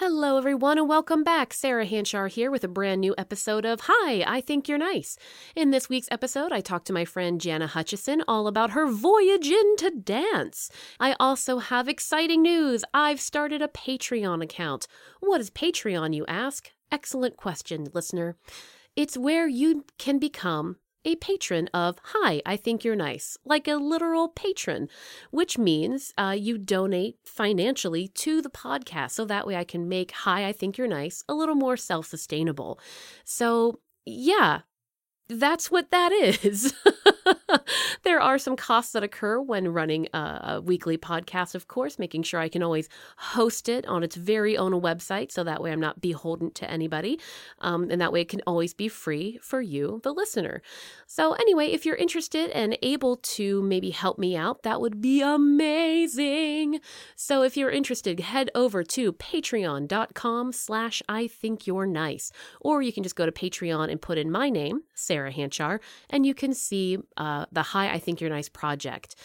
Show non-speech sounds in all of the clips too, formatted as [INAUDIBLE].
Hello, everyone, and welcome back. Sarah Hanchar here with a brand new episode of Hi, I Think You're Nice. In this week's episode, I talked to my friend Jana Hutchison all about her voyage into dance. I also have exciting news. I've started a Patreon account. What is Patreon, you ask? Excellent question, listener. It's where you can become a patron of Hi, I Think You're Nice, like a literal patron, which means uh, you donate financially to the podcast. So that way I can make Hi, I Think You're Nice a little more self sustainable. So, yeah, that's what that is. [LAUGHS] [LAUGHS] there are some costs that occur when running a, weekly podcast, of course, making sure I can always host it on its very own website so that way I'm not beholden to anybody. Um, and that way it can always be free for you, the listener. So, anyway, if you're interested and able to maybe help me out, that would be amazing. So, if you're interested, head over to patreon.com slash I think you're nice. Or you can just go to Patreon and put in my name, Sarah Hanchar, and you can see uh, the Hi, I Think You're Nice project.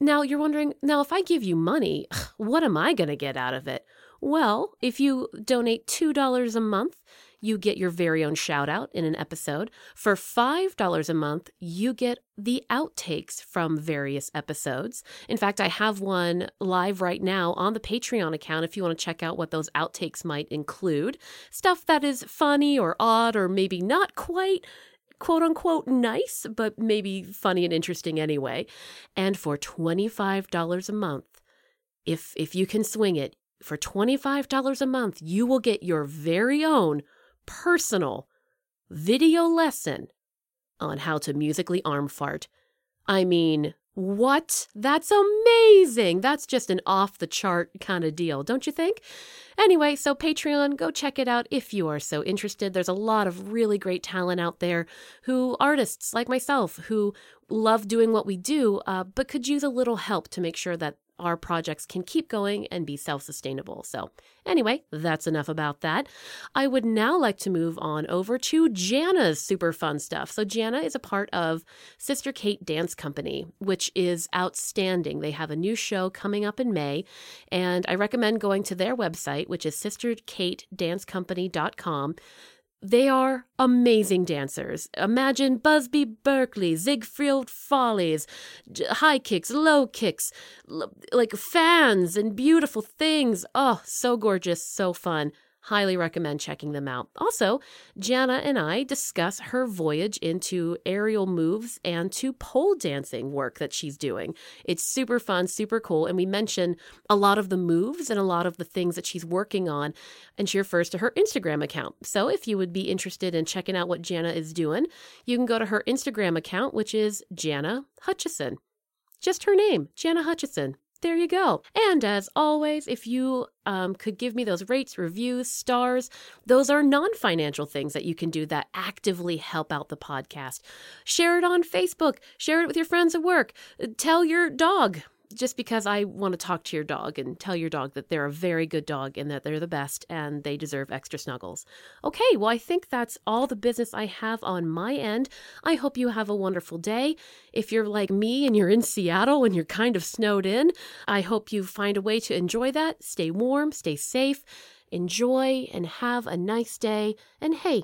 Now, you're wondering, now, if I give you money, [SIGHS] what am I going to get out of it? Well, if you donate $2 a month, you get your very own shout out in an episode. For $5 a month, you get the outtakes from various episodes. In fact, I have one live right now on the Patreon account if you want to check out what those outtakes might include. Stuff that is funny or odd or maybe not quite quote unquote nice, but maybe funny and interesting anyway. And for $25 a month, if if you can swing it, for $25 a month, you will get your very own personal video lesson on how to musically arm fart. I mean, what? That's amazing. That's just an off the chart kind of deal, don't you think? Anyway, so Patreon, go check it out if you are so interested. There's a lot of really great talent out there who, artists like myself, who love doing what we do, uh, but could use a little help to make sure that our projects can keep going and be self sustainable. So, anyway, that's enough about that. I would now like to move on over to Jana's super fun stuff. So, Jana is a part of Sister Kate Dance Company, which is outstanding. They have a new show coming up in May, and I recommend going to their website, which is sisterkatedancecompany.com they are amazing dancers. Imagine Busby Berkeley, Ziegfeld Follies, high kicks, low kicks, like fans and beautiful things. Oh, so gorgeous, so fun. Highly recommend checking them out. Also, Jana and I discuss her voyage into aerial moves and to pole dancing work that she's doing. It's super fun, super cool, and we mention a lot of the moves and a lot of the things that she's working on, and she refers to her Instagram account. So if you would be interested in checking out what Jana is doing, you can go to her Instagram account, which is Jana Hutchison. Just her name, Jana Hutchison there you go. And as always, if you um, could give me those rates, reviews, stars, those are non financial things that you can do that actively help out the podcast. Share it on Facebook, share it with your friends at work, tell your dog just because I want to talk to your dog and tell your dog that they're a very good dog and that they're the best and they deserve extra snuggles. Okay, well, I think that's all the business I have on my end. I hope you have a wonderful day. If you're like me and you're in Seattle and you're kind of snowed in, I hope you find a way to enjoy that. Stay warm, stay safe, enjoy, and have a nice day. And hey,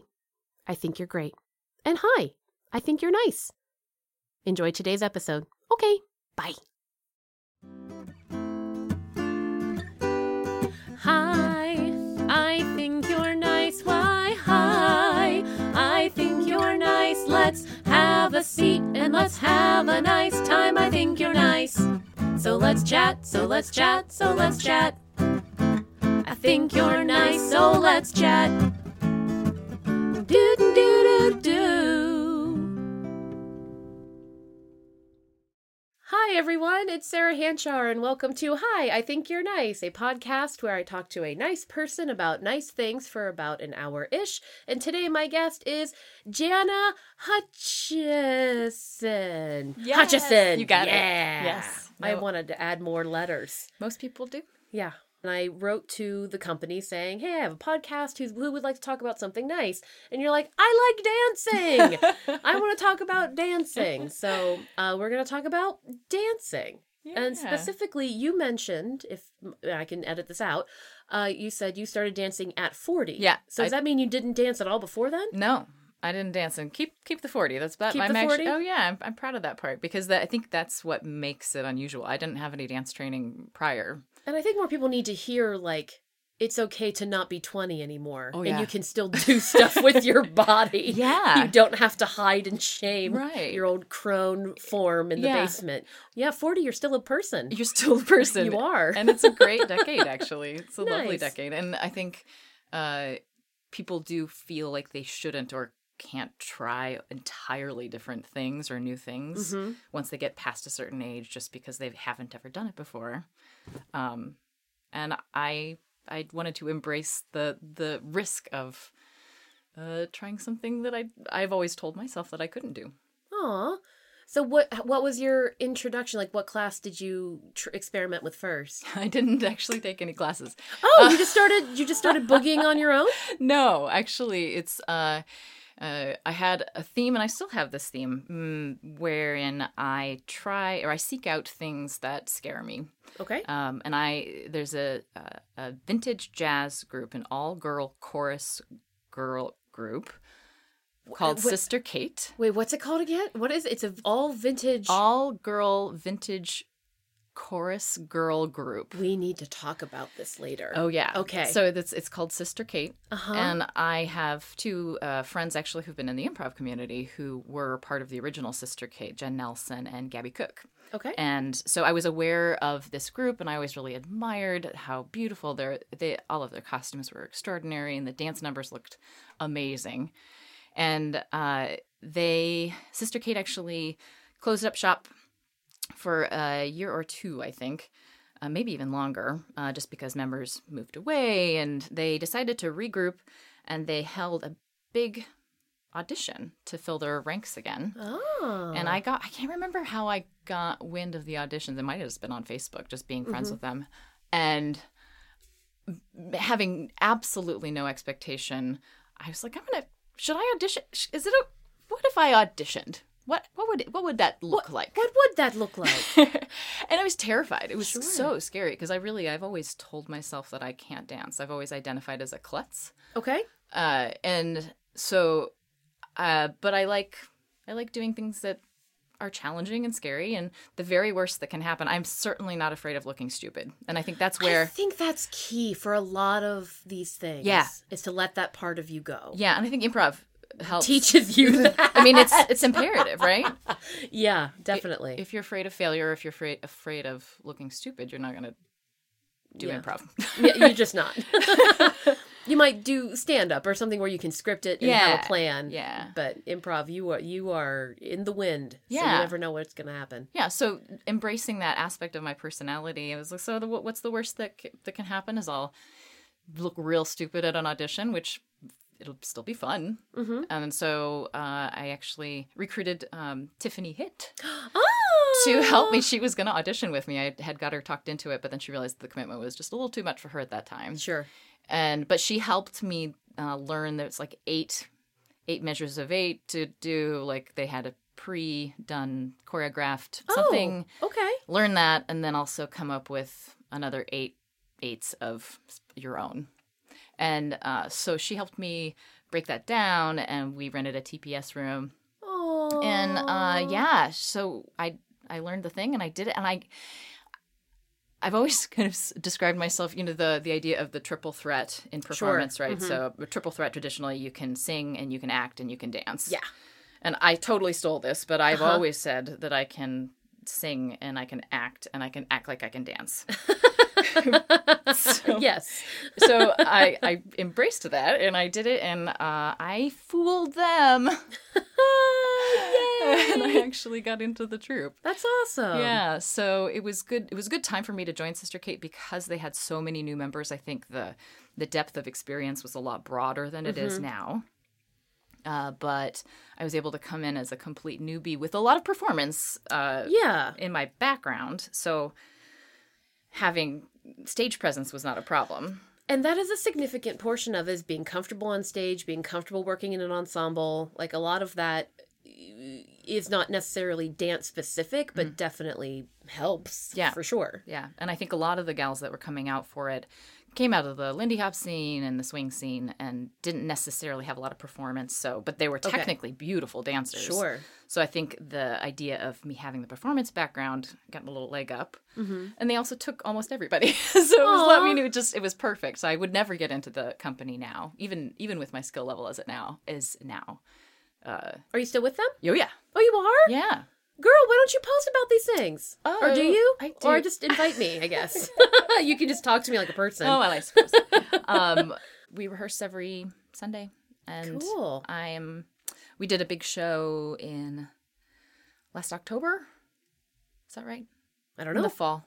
I think you're great. And hi, I think you're nice. Enjoy today's episode. Okay, bye. A seat and let's have a nice time. I think you're nice. So let's chat, so let's chat, so let's chat. I think you're nice, so let's chat. Hi, everyone. It's Sarah Hanchar, and welcome to Hi, I Think You're Nice, a podcast where I talk to a nice person about nice things for about an hour ish. And today, my guest is Jana Hutchison. Yes. Hutchison. You got yeah. it. Yes. I wanted to add more letters. Most people do. Yeah. And I wrote to the company saying, Hey, I have a podcast. Who's, who would like to talk about something nice? And you're like, I like dancing. [LAUGHS] I want to talk about dancing. So uh, we're going to talk about dancing. And specifically, you mentioned, if I can edit this out, uh, you said you started dancing at 40. Yeah, So does I- that mean you didn't dance at all before then? No, I didn't dance and keep keep the forty. That's that. Keep I'm the actually- oh yeah, I'm, I'm proud of that part because that, I think that's what makes it unusual. I didn't have any dance training prior. And I think more people need to hear, like, it's okay to not be 20 anymore. Oh, And you can still [LAUGHS] do stuff with your body. Yeah. You don't have to hide and shame Right. your old crone form in the Yeah. basement. Yeah, 40, you're still a person. You're still a person. You are. and it's a great decade. [LAUGHS] Actually, it's a lovely decade, and I think uh, people do feel like they shouldn't or can't try entirely different things or new things Mhm. once they get past a certain age, just because they haven't ever done it before. Um, and I I wanted to embrace the the risk of uh, trying something that I I've always told myself that I couldn't do. Aw. So what what was your introduction? Like what class did you tr- experiment with first? [LAUGHS] I didn't actually take any classes. Oh, you just started you just started boogieing on your own? [LAUGHS] no, actually, it's uh, uh, I had a theme, and I still have this theme, mm, wherein I try or I seek out things that scare me. Okay. Um, and I there's a, a a vintage jazz group, an all girl chorus girl group called wh- Sister Kate. Wait, what's it called again? What is it? It's a all vintage All girl vintage chorus girl group. We need to talk about this later. Oh yeah. Okay. So it's it's called Sister Kate, Uh-huh. and I have two uh, friends actually who've been in the improv community who were part of the original Sister Kate, Jen Nelson and Gabby Cook. Okay. And so I was aware of this group, and I always really admired how beautiful their they all of their costumes were extraordinary, and the dance numbers looked amazing. And uh, they Sister Kate actually closed up shop for a year or two, I think, uh, maybe even longer, uh, just because members moved away, and they decided to regroup, and they held a big audition to fill their ranks again. Oh. And I got, I can't remember how I got wind of the auditions. It might have just been on Facebook, just being friends Mm-hmm. with them. And having absolutely no expectation, I was like, I'm going to, should I audition? Is it a, what if I auditioned? What, what would, what would that look like? What would that look like? [LAUGHS] and I was terrified. It was Sure. so scary because I really, I've always told myself that I can't dance. I've always identified as a klutz. okay. Uh, and so, uh, but I like I like doing things that are challenging and scary. And the very worst that can happen, I'm certainly not afraid of looking stupid. And I think that's where I think that's key for a lot of these things. Yeah. Is to let that part of you go. yeah, and I think improv helps. Teaches you [LAUGHS] that. I mean, it's it's imperative, right? [LAUGHS] yeah, definitely. If you're afraid of failure, if you're afraid afraid of looking stupid, you're not gonna do Yeah. improv. yeah, you're [LAUGHS] just not. you might do stand up or something where you can script it and have Yeah, a plan. yeah. But improv, you are you are in the wind. So you never know what's gonna happen. yeah so embracing that aspect of my personality i was like so the, what's the worst that c- that can happen is i'll look real stupid at an audition which it'll still be fun. Mm-hmm. and so uh, i actually recruited um, tiffany hitt [GASPS] Oh! to help me. She was going to audition with me. I had got her talked into it but then she realized the commitment was just a little too much for her at that time. Sure. and but she helped me uh, learn that it's like eight eight measures of eight to do like they had a pre-done choreographed something. Oh, okay. learn that and then also come up with another eight eights of your own and uh, so she helped me break that down and we rented a tps room Oh. and uh, yeah so i i learned the thing and i did it and i I've always [LAUGHS] kind of described myself, you know, the the idea of the triple threat in performance, right? Mhm. So, a triple threat traditionally, you can sing and you can act and you can dance. Yeah. And I totally stole this, but I've Uh-huh. always said that I can sing and I can act and I can act like I can dance. [LAUGHS] [LAUGHS] So- yes. so I, I embraced that and I did it and uh, I fooled them. [LAUGHS] and I actually got into the troupe. That's awesome. yeah, so it was good. It was a good time for me to join Sister Kate because they had so many new members. I think the the depth of experience was a lot broader than it is now. Uh, but I was able to come in as a complete newbie with a lot of performance uh, Yeah. in my background. So having stage presence was not a problem. And that is a significant portion of is being comfortable on stage, being comfortable working in an ensemble. Like a lot of that uh, is not necessarily dance specific, but mm. definitely helps. Yeah. For sure. Yeah, and I think a lot of the gals that were coming out for it came out of the Lindy Hop scene and the swing scene and didn't necessarily have a lot of performance. So, but they were Okay. technically beautiful dancers. Sure. So I think the idea of me having the performance background got a little leg up. Mm-hmm. And they also took almost everybody. [LAUGHS] so it was let me know just it was perfect. So I would never get into the company now, even even with my skill level as it now is now. Uh Are you still with them? oh yeah. Oh, you are? Yeah. Girl, why don't you post about these things? or do Oh, you? I Or just invite me, I guess. [LAUGHS] [LAUGHS] you can just talk to me like a person. Oh, well, I suppose. [LAUGHS] um, we rehearse every Sunday, and Cool. I am. We did a big show in last October. Is that right? I don't In know. the fall.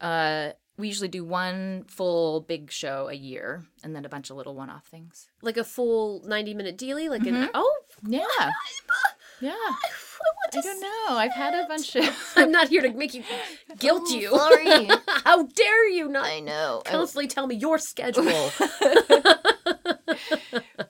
Uh, we usually do one full big show a year, and then a bunch of little one-off things. like a full 90 minute dealy? Like Mm-hmm. an. Oh, Yeah, yeah. I don't know. I've had a bunch of. I'm not here to make you [LAUGHS] guilt you. Sorry. [LAUGHS] How dare you not I know. constantly tell me your schedule? [LAUGHS]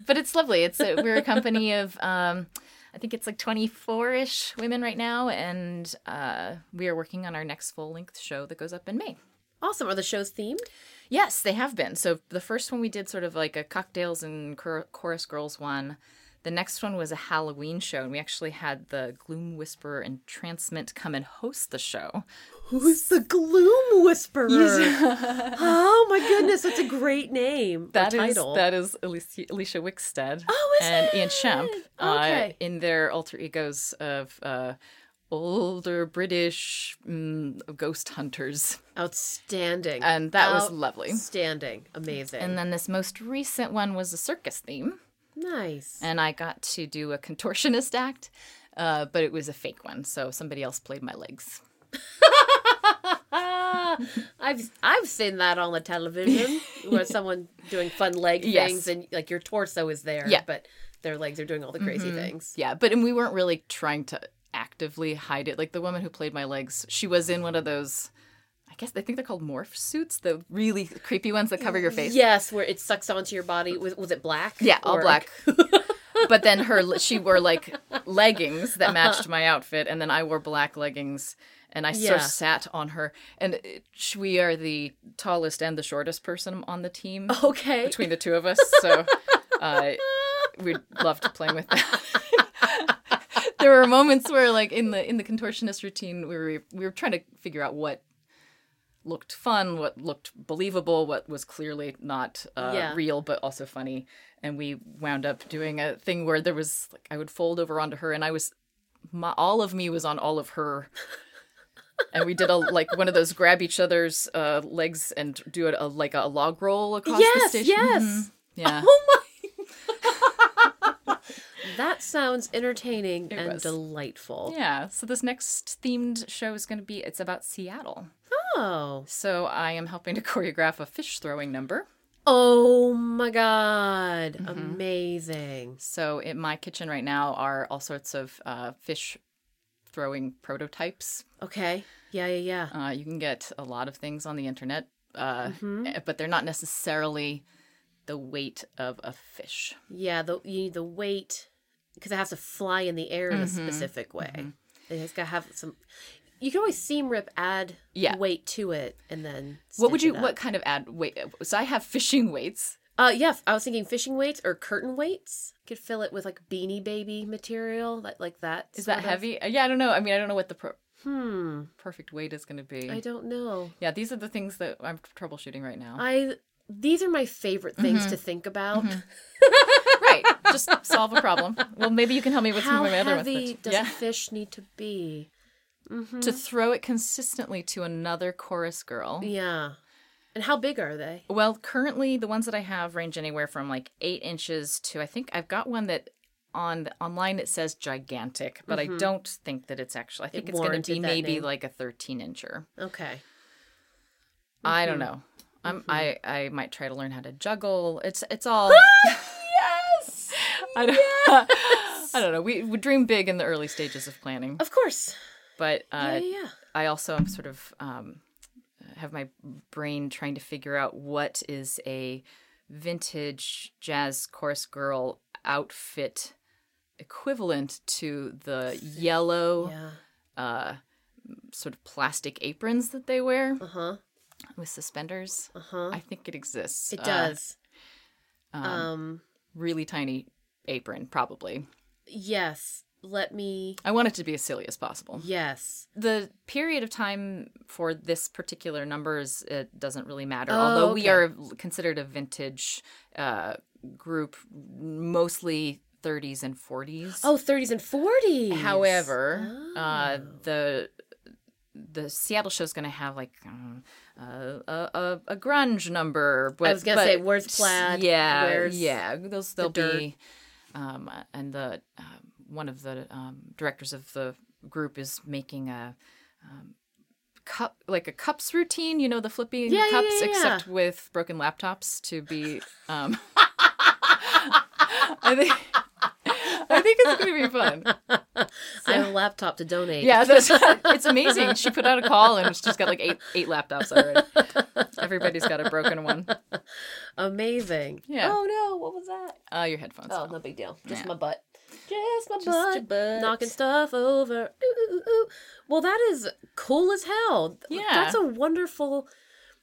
but it's lovely. It's a, we're a company of um, I think it's like 24ish women right now, and uh, we are working on our next full length show that goes up in May. awesome. Are the shows themed? Yes, they have been. So the first one we did sort of like a cocktails and chorus girls one. The next one was a Halloween show, and we actually had the Gloom Whisperer and Entrancement come and host the show. Who's the Gloom Whisperer? [LAUGHS] oh my goodness, that's a great name. That is title. that is Alicia, Alicia Wickstead Oh, is and Ian it? Shemp uh, in their alter egos of uh, older British mm, ghost hunters, Outstanding. and that was lovely. Outstanding. Amazing. And then this most recent one was a circus theme, nice. and I got to do a contortionist [LAUGHS] act, uh, but it was a fake one, so somebody else played my legs. [LAUGHS] I've I've seen that on the television where someone doing fun leg [LAUGHS] Yes. things and like your torso is there, Yeah. but their legs are doing all the crazy things. Yeah, but and we weren't really trying to actively hide it. Like the woman who played my legs, she was in one of those. I guess I think they're called morph suits, the really creepy ones that cover your face. Yes, where it sucks onto your body. Was, was it black? Yeah, all Or- black. [LAUGHS] but then her she wore like [LAUGHS] leggings that matched my outfit, and then I wore black leggings, and I sort of sat on her. And it, we are the tallest and the shortest person on the team Okay. between the two of us, so [LAUGHS] uh, we loved playing with that. there were moments where, like in the in the contortionist routine, we were we were trying to figure out what looked fun, what looked believable, what was clearly not uh, Yeah. real but also funny. And we wound up doing a thing where there was like I would fold over onto her, and I was my, all of me was on all of her. And we did a like one of those grab each other's uh, legs and do a, a like a log roll across the Yes, stage. yes. Mhm. Yeah. [LAUGHS] Oh my! [LAUGHS] that sounds entertaining and was. delightful. Yeah. So this next themed show is going to be it's about Seattle. Oh. So I am helping to [LAUGHS] choreograph a fish throwing number. Oh my god. Mm-hmm. Amazing. So in my kitchen right now are all sorts of uh, fish throwing prototypes. Okay. Yeah, yeah, yeah. Uh, you can get a lot of things on the internet, uh, Mm-hmm. eh, but they're not necessarily the weight of a fish. Yeah, the you need the weight because it has to fly in the air in Mm-hmm. a specific way. It has got to have some. You can always seam rip, add Yeah. weight to it, and then. What would you? What kind of add weight? So I have fishing weights. Uh, yeah, I was thinking fishing weights or curtain weights. Could fill it with like beanie baby material, like like that. Is that of. heavy? Uh, Yeah, I don't know. I mean, I don't know what the pro- Hmm. perfect weight is going to be. I don't know. Yeah, these are the things that I'm troubleshooting right now. I these are my favorite things Mm-hmm. to think about. [LAUGHS] right, just solve a problem. Well, maybe you can help me with some How of my other ones. heavy does yeah, a fish need to be? To mm-hmm. throw it consistently to another chorus girl. Yeah. And how big are they? Well, currently the ones that I have range anywhere from like eight inches to I think I've got one that on online it says gigantic, but I mm-hmm. don't think that it's actually. I think it's going to be maybe name. like a thirteen incher. Okay. I don't mm-hmm. know. I'm I I might try to learn how to juggle. It's it's all. [LAUGHS] [LAUGHS] Yes. I don't. [LAUGHS] I don't know. We we dream big in the early stages of planning, Of course. But uh, yeah, yeah. I also am sort of um, have my brain trying to figure out what is a vintage jazz chorus girl outfit equivalent to the yellow Yeah. uh, sort of plastic aprons that they wear. Uh huh. with suspenders. Uh huh. I think it exists. It Uh, does. um, um. really tiny apron, probably. Yes. Let me. I want it to be as silly as possible. Yes. The period of time for this particular numbers it doesn't really matter. Oh, Although we are considered a vintage uh, group, mostly 30s and 40s. Oh, 30s and 40s. However, uh, Oh. the the Seattle show is going to have like um, uh, a, a a grunge number. But, I was gonna but- say, where's plaid? Yeah, Where's yeah. Those they'll dirt? be. Um, and the um one of the um, directors of the group is making a. Um, cup like a cups routine you know the flipping Yeah, cups yeah, yeah. except with broken laptops to be um [LAUGHS] i think i think it's gonna be fun [LAUGHS] I have a laptop to donate. yeah, that's, [LAUGHS] it's amazing. She put out a call and she's got like eight eight laptops already. Everybody's got a broken one. Amazing. Yeah. Oh no, what was that? Uh, your headphones. Oh, no big deal. Just Yeah. my butt. Just my Just butt. Knocking stuff over. Ooh, ooh, ooh. Well, that is cool as hell. Yeah. That's a wonderful.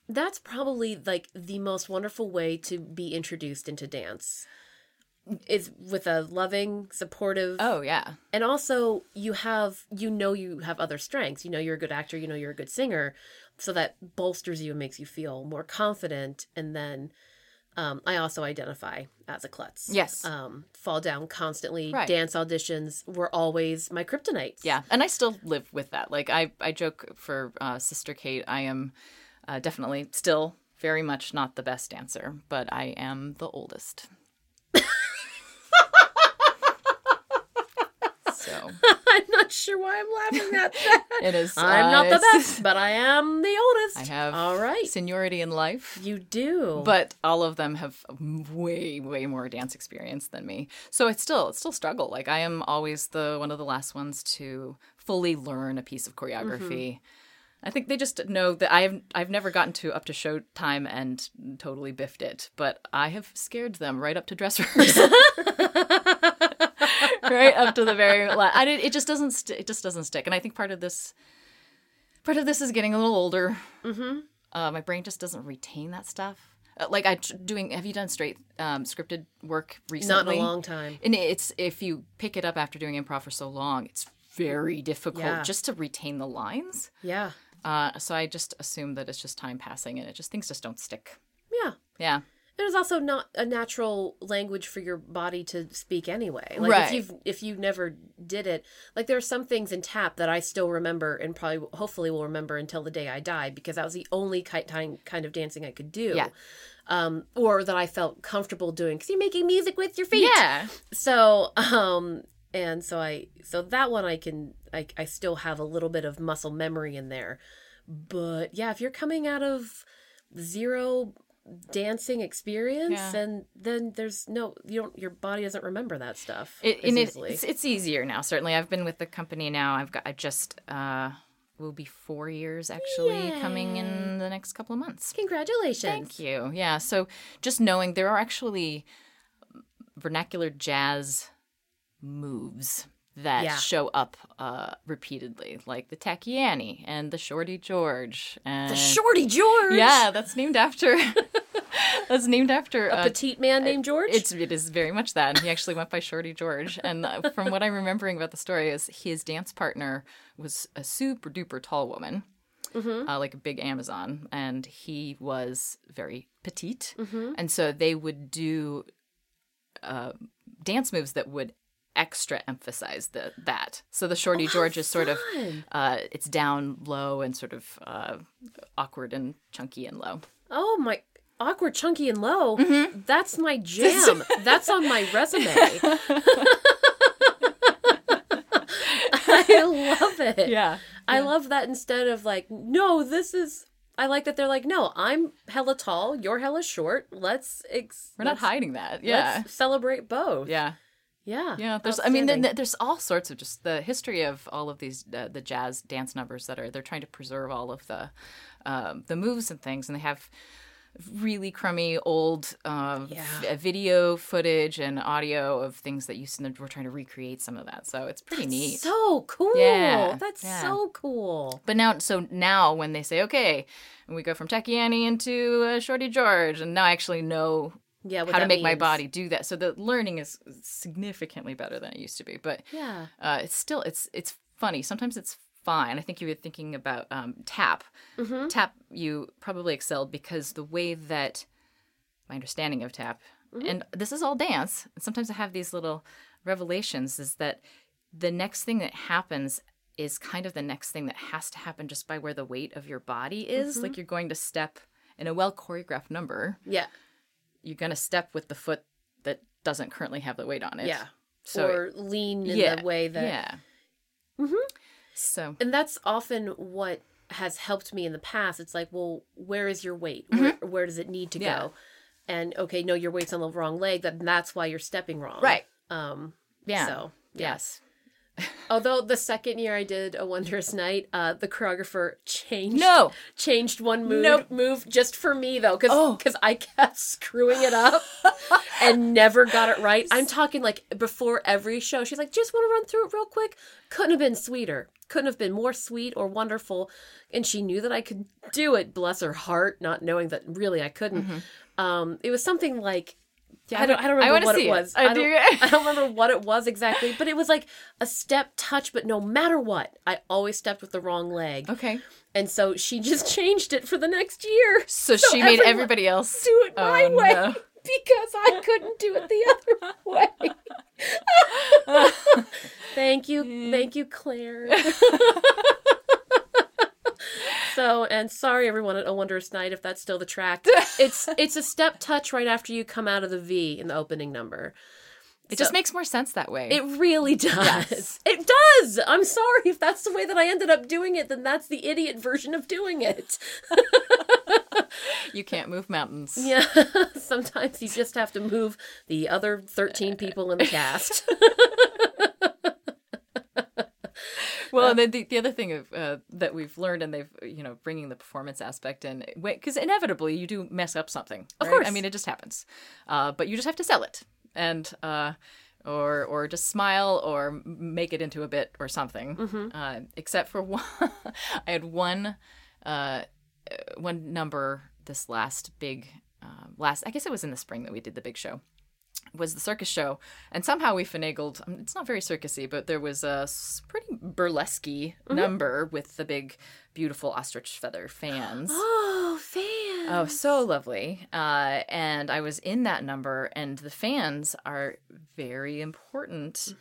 That's probably like the most wonderful way to be introduced into dance. Is with a loving, supportive, Oh yeah, and also you have you know you have other strengths. You know you're a good actor. You know you're a good singer, so that bolsters you and makes you feel more confident. And then um, I also identify as a klutz. Yes. um, fall down constantly. Right. Dance auditions were always my kryptonite. yeah, and I still live with that. Like I, I joke for uh, Sister Kate. I am uh, definitely still very much not the best dancer, but I am the oldest. So [LAUGHS] I'm not sure why I'm laughing at that. [LAUGHS] it is. I'm uh, not the best, but I am the oldest. I have All right. seniority in life. You do. but all of them have way way more dance experience than me so it's still it's still struggle like i am always the one of the last ones to fully learn a piece of choreography i think they just know that i've i've never gotten to up to show time and totally biffed it but i have scared them right up to dress [LAUGHS] rehearsal right up to the very last I did, it just doesn't st- it just doesn't stick and i think part of this part of this is getting a little older mm-hmm. uh, my brain just doesn't retain that stuff. Uh, like I doing. Have you done straight um, scripted work recently? Not in a long time. And it's if you pick it up after doing improv for so long, it's very difficult Yeah. just to retain the lines. Yeah. Uh, so I just assume that it's just time passing, and it just things just don't stick. Yeah. Yeah, It is also not a natural language for your body to speak anyway. Like Right. if you've if you never did it, like there are some things in tap that I still remember and probably hopefully will remember until the day I die because that was the only ki- time kind of dancing I could do. Yeah. Um, or that I felt comfortable doing because you're making music with your feet. yeah, So, um, and so I, so that one I can, I, I still have a little bit of muscle memory in there. But yeah, if you're coming out of zero dancing experience, Yeah. then then there's no, you don't, your body doesn't remember that stuff it, and it, it's it's easier now. Certainly, I've been with the company now. I've got I just uh will be four years actually coming in the next couple of months. Congratulations! Thank you. Yeah. So just knowing there are actually vernacular jazz moves that Yeah. show up uh, repeatedly, like the Tacky Annie and the Shorty George. And The Shorty George. Yeah, that's named after. [LAUGHS] [LAUGHS] that's named after a uh, petite man named George. it's it is very much that. and He actually went by Shorty George, and uh, from what I'm remembering about the story, is his dance partner was a super duper tall woman, uh, like a big Amazon, and he was very petite, and so they would do uh, dance moves that would extra emphasize the that. So the Shorty George is sort of uh, it's down low and sort of uh, awkward and chunky and low. Oh my awkward, chunky, and low. Mm-hmm. That's my [LAUGHS] jam. That's on my resume. I love it. Yeah. I love that instead of like, no, this is. I like that they're like, no, I'm hella tall, you're hella short. Let's. Ex- We're not let's- hiding that. Yeah. Let's celebrate both. Yeah. Yeah. Yeah. There's, I mean, Outstanding. th- there's all sorts of just the history of all of these, uh, the jazz dance numbers that are, they're trying to preserve all of the, um, the moves and things. And they have really crummy old uh, Yeah. video footage and audio of things that used to. We're trying to recreate some of that, so it's pretty neat. So cool. Yeah, That's yeah. so cool. But now, so now when they say, okay, and we go from Tacky Annie into uh, Shorty George, and now I actually know Yeah, how to make my body do that. So the learning is significantly better than it used to be. But Yeah. uh, it's still it's it's funny. Sometimes it's fine. I think you were thinking about um, tap. Mm-hmm. Tap, you probably excelled because the way that my understanding of tap, Mm-hmm. and this is all dance. and Sometimes I have these little revelations. Is that the next thing that happens is kind of the next thing that has to happen just by where the weight of your body is. Mm-hmm. Like you're going to step in a well choreographed number. Yeah. You're going to step with the foot that doesn't currently have the weight on it. Yeah. So or lean in yeah, the way that yeah. Mhm. So and that's often what has helped me in the past it's like well where is your weight Mm-hmm. where, where does it need to Yeah. go and okay no your weight's on the wrong leg that that's why you're stepping wrong Right. um yeah. so yeah. Yes. [LAUGHS] although the second year i did a wondrous night uh the choreographer changed No. changed one move Nope. move just for me though because Oh. i kept screwing it up [LAUGHS] and never got it right i'm talking like before every show she's like just want to run through it real quick couldn't have been sweeter couldn't have been more sweet or wonderful and she knew that i could do it bless her heart not knowing that really i couldn't um it was something like I don't, I don't remember wanna what it it. was. I I, do. don't, [LAUGHS] I don't remember what it was exactly, but it was like a step touch, but no matter what, I always stepped with the wrong leg. Okay. And so she just [LAUGHS] changed it for the next year. So, she made everybody else Do it my Oh, way no. Because I couldn't do it the other way. [LAUGHS] thank you. Thank you, Claire. [LAUGHS] so, and sorry everyone at A Wondrous Night if that's still the track. [LAUGHS] It's it's a step touch right after you come out of the V in the opening number. It So- just makes more sense that way. It really does. Yes. It does. I'm sorry if that's the way that I ended up doing it, then that's the idiot version of doing it. you can't move mountains. Yeah. [LAUGHS] Sometimes you just have to move the other 13 people in the cast. [LAUGHS] Well, and then the, the other thing of, uh, that we've learned, and they've you know bringing the performance aspect in, because inevitably you do mess up something. Of course. I mean it just happens, uh, but you just have to sell it, and uh, or or just smile or make it into a bit or something. Mm-hmm. Uh, except for one, [LAUGHS] I had one uh, one number this last big uh, last. I guess it was in the spring that we did the big show was the circus show, and somehow we finagled. um, It's not very circusy, but there was a pretty burlesque number with the big, beautiful ostrich feather fans. [GASPS] oh, fan. Oh, so lovely. Uh, and I was in that number, and the fans are very important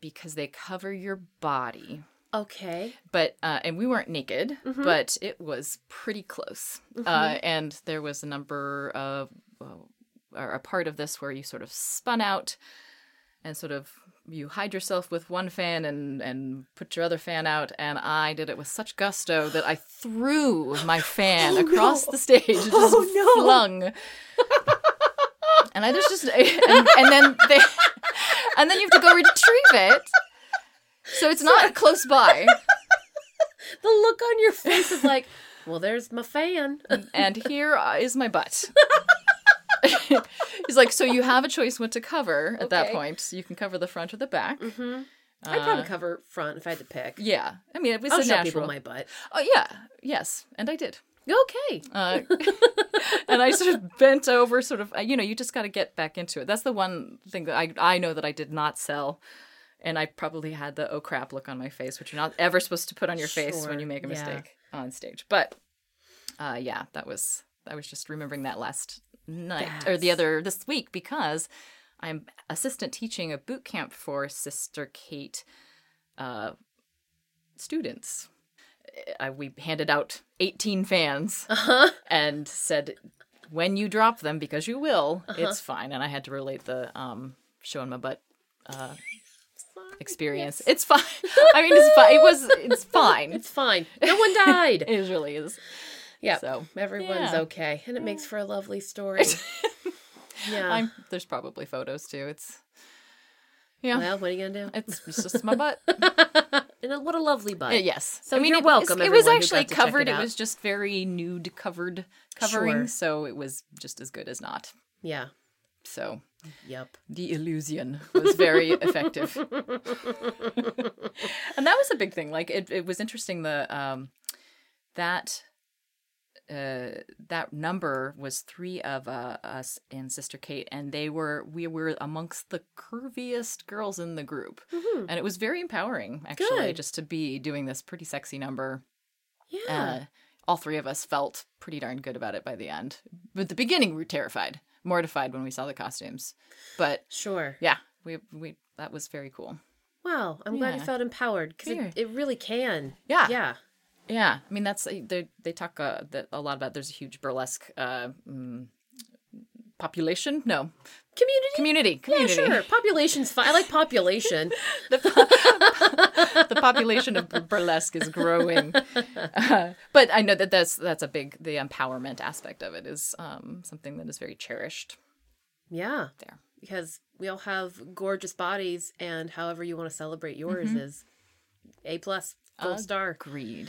because they cover your body. Okay. But, uh, and we weren't naked, but it was pretty close. Uh, and there was a number of, well, or a part of this where you sort of spun out and sort of you hide yourself with one fan and and put your other fan out and i did it with such gusto that i threw my fan [LAUGHS] oh, across the stage and just Oh, no. flung and i just just and, and then they [LAUGHS] and then you have to go retrieve it so it's not close by The look on your face is like, well, there's my fan. and here is my butt. [LAUGHS] [LAUGHS] He's like, so you have a choice what to cover at that Okay. point. You can cover the front or the back. hmm I'd probably cover front if I had to pick. Yeah, I mean, it was I'll a show natural. people my butt. Oh yeah, yes, and I did. Okay. Uh, [LAUGHS] and I sort of bent over, sort of. uh, You know, you just got to get back into it. That's the one thing that I I know that I did not sell. And I probably had the oh crap look on my face, which you're not ever supposed to put on your face when you make a yeah. mistake on stage. But uh, yeah, that was I was just remembering that last night or the other this week because I'm assistant teaching a boot camp for Sister Kate uh, students. I, we handed out 18 fans Uh huh. and said, when you drop them, because you will, Uh-huh. it's fine. And I had to relate the um, showing my butt uh, experience. It's fine. [LAUGHS] I mean, it's fine. It was. It's [LAUGHS] fine. It's fine. No one died. [LAUGHS] it really is. Yeah. So Everyone's yeah. okay. And it makes for a lovely story. [LAUGHS] yeah. I'm. There's probably photos too. It's. Yeah. well, what are you going to do? it's, it's just my butt. [LAUGHS] And what a lovely butt. Uh, yes. So I mean, you're it, welcome, It, was actually got to check covered. it It, was just very nude covered covering, Sure. so it was just as good as not. Yeah. So Yep. the illusion was very effective. [LAUGHS] and that was a big thing. Like it, it was interesting the um that uh that number was three of uh, us and sister kate and they were we were amongst the curviest girls in the group Mhm. and it was very empowering actually Good. just to be doing this pretty sexy number Yeah. uh, all three of us felt pretty darn good about it by the end. But at the beginning, we were terrified, mortified when we saw the costumes. But sure. yeah, we we that was very cool. Wow. I'm glad you felt empowered because it, it really can. Yeah, Yeah. Yeah. I mean, that's they they talk uh, that a lot about. There's a huge burlesque uh, mm, population. No, Community. community. Yeah, sure. Population's fine. I like population. [LAUGHS] [LAUGHS] the population of burlesque is growing, uh, but I know that that's that's a big the empowerment aspect of it is um, something that is very cherished yeah. there. Because we all have gorgeous bodies, and however you want to celebrate yours Mm-hmm. is A plus, gold Uh, star. Agreed.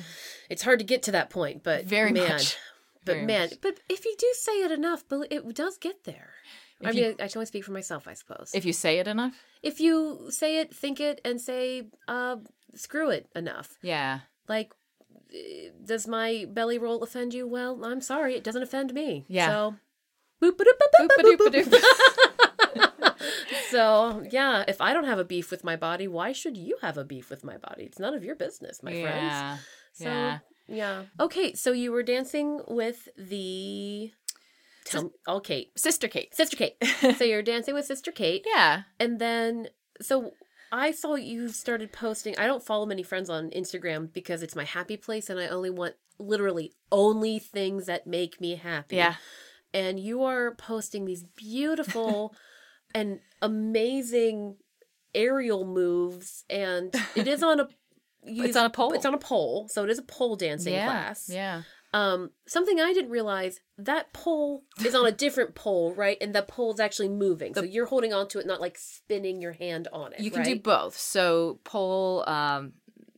It's hard to get to that point, but Very man, much. But Very man, much. but if you do say it enough, it does get there. I If mean, you- I can only speak for myself, I suppose. If you say it enough, if you say it, think it, and say, uh, screw it enough. yeah. Like, eh, does my belly roll offend you? Well, I'm sorry, it doesn't offend me. Yeah. So, boop, boop, boop, boop, boop, boop, boop. Boop-a-doop-a-doop. [LAUGHS] So, yeah, if I don't have a beef with my body, why should you have a beef with my body? It's none of your business, my friends. yeah. So, yeah. yeah. Okay, so you were dancing with the. Tell oh, Kate. Sister Kate. Sister Kate. [LAUGHS] so you're dancing with Sister Kate. Yeah. And then, so I saw you started posting. I don't follow many friends on Instagram because it's my happy place and I only want literally only things that make me happy. Yeah. And you are posting these beautiful [LAUGHS] and amazing aerial moves. And it is on a. [LAUGHS] you- It's on a pole. It's on a pole. So it is a pole dancing yeah. class. Yeah. Um, something I didn't realize that pole is on a different [LAUGHS] pole, right? And that pole's actually moving. so you're holding onto it, not like spinning your hand on it. You can do both. So pole, um,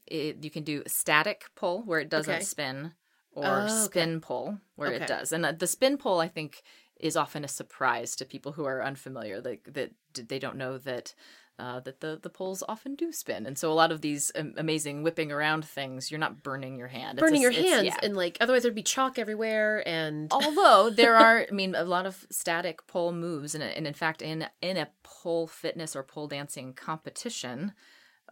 it, you can do static pole where it doesn't Okay. spin, or Oh, okay. spin pole where Okay. it does. And uh, the spin pole, I think, is often a surprise to people who are unfamiliar. Like that, they don't know that. Uh, that the, the poles often do spin, and so a lot of these amazing whipping around things, you're not burning your hand. It's burning your it's- hands, yeah. and like otherwise there'd be chalk everywhere. And [LAUGHS] Although there are, I mean, a lot of static pole moves, and, and in fact, in in a pole fitness or pole dancing competition,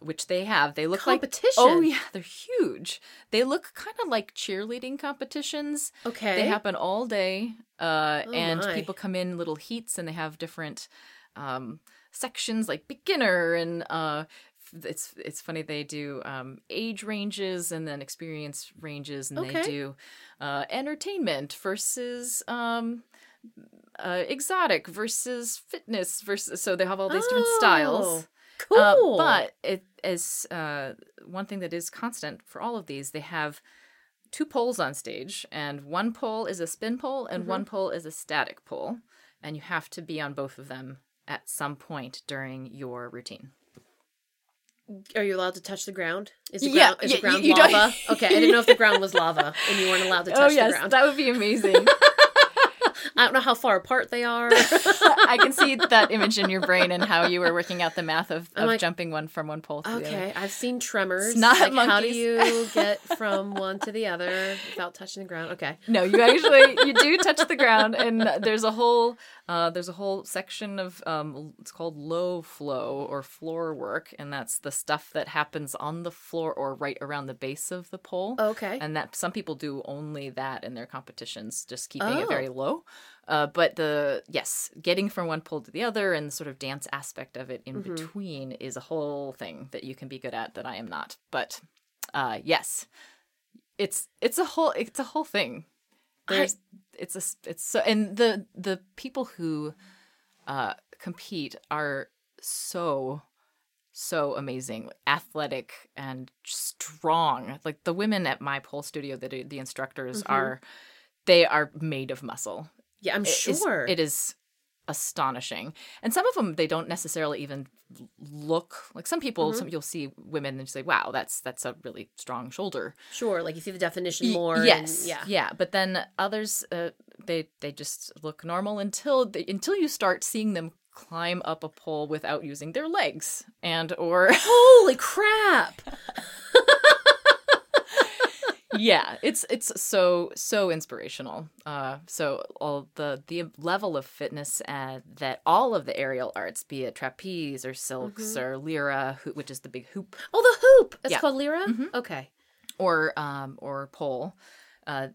which they have, they look competition. like oh yeah, they're huge. They look kind of like cheerleading competitions. okay, They happen all day, uh, Oh, and my. people come in little heats, and they have different um, sections like beginner and. Uh, it's it's funny they do um, age ranges and then experience ranges and Okay. they do uh, entertainment versus um, uh, exotic versus fitness versus so they have all these different styles. Cool. Uh, but it is uh, one thing that is constant for all of these. They have two poles on stage, and one pole is a spin pole, and one pole is a static pole, and you have to be on both of them at some point during your routine. are you allowed to touch the ground? Is the Yeah, ground, is yeah, the ground you- you lava? okay, I didn't know if the ground was lava and you weren't allowed to [LAUGHS] touch the ground. Oh, that would be amazing. [LAUGHS] I don't know how far apart they are. [LAUGHS] I can see [LAUGHS] that image in your brain and how you were working out the math of, of like, jumping one from one pole to the other. Okay, I've seen tremors. Snot like, how do you [LAUGHS] get from one to the other without touching the ground? Okay. No, you actually you do touch the ground, and there's a whole uh, there's a whole section of um, it's called low flow or floor work, and that's the stuff that happens on the floor or right around the base of the pole. Okay. And that some people do only that in their competitions, just keeping it Oh. very low. Uh, but the yes, getting from one pole to the other and the sort of dance aspect of it in Mhm. between is a whole thing that you can be good at that I am not. But uh, yes, it's it's a whole it's a whole thing. I- There's it's a it's so and the the people who uh, compete are so so amazing, athletic and strong. Like the women at my pole studio, that are the instructors Mhm. are, they are made of muscle. Yeah, I'm It is- sure. it is astonishing. And some of them they don't necessarily even look like some people. Mm-hmm. Some you'll see women and say, "Wow, that's that's a really strong shoulder." Sure, like you see the definition Y- more. and- Yes. yeah. Yeah. But then others, uh, they they just look normal until they, until you start seeing them climb up a pole without using their legs and or Holy crap! [LAUGHS] yeah it's it's so so inspirational uh so all the the level of fitness uh, that all of the aerial arts be it trapeze or silks or lyra who- which is the big hoop Oh, the hoop. It's Yeah. called Lyra. Mhm. Okay. or um or pole uh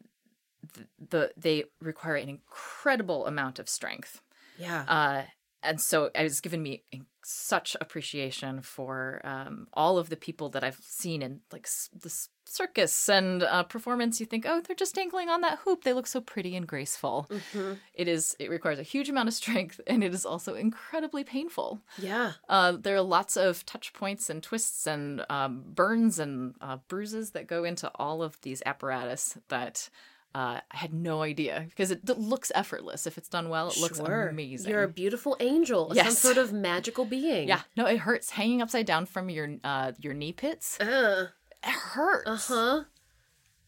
the, the they require an incredible amount of strength Yeah. uh and so it has given me such appreciation for um, all of the people that I've seen in like s- the s- circus and uh, performance. You think, oh, they're just dangling on that hoop. They look so pretty and graceful. hmm It is. It requires a huge amount of strength, and it is also incredibly painful. Yeah. Uh, there are lots of touch points and twists and um, burns and uh, bruises that go into all of these apparatus that. Uh, I had no idea because it d- looks effortless. If it's done well, it looks Sure. amazing. You're a beautiful angel. Some sort of magical being. Yeah, no, it hurts hanging upside down from your uh your knee pits. Uh It hurts. Uh huh.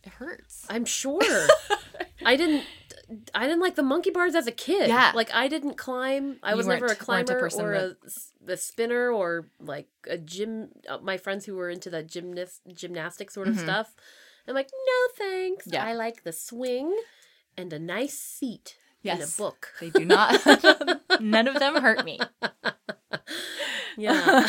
It hurts. I'm sure. [LAUGHS] I didn't. I didn't like the monkey bars as a kid. Yeah. Like I didn't climb. I You was never a a climber person or a, a spinner or like a gym. Uh, my friends who were into that gymnast gymnastic sort of Mhm. stuff. I'm like, no thanks. Yeah. I like the swing and a nice seat in a book. They do not. [LAUGHS] [LAUGHS] None of them hurt me. Yeah.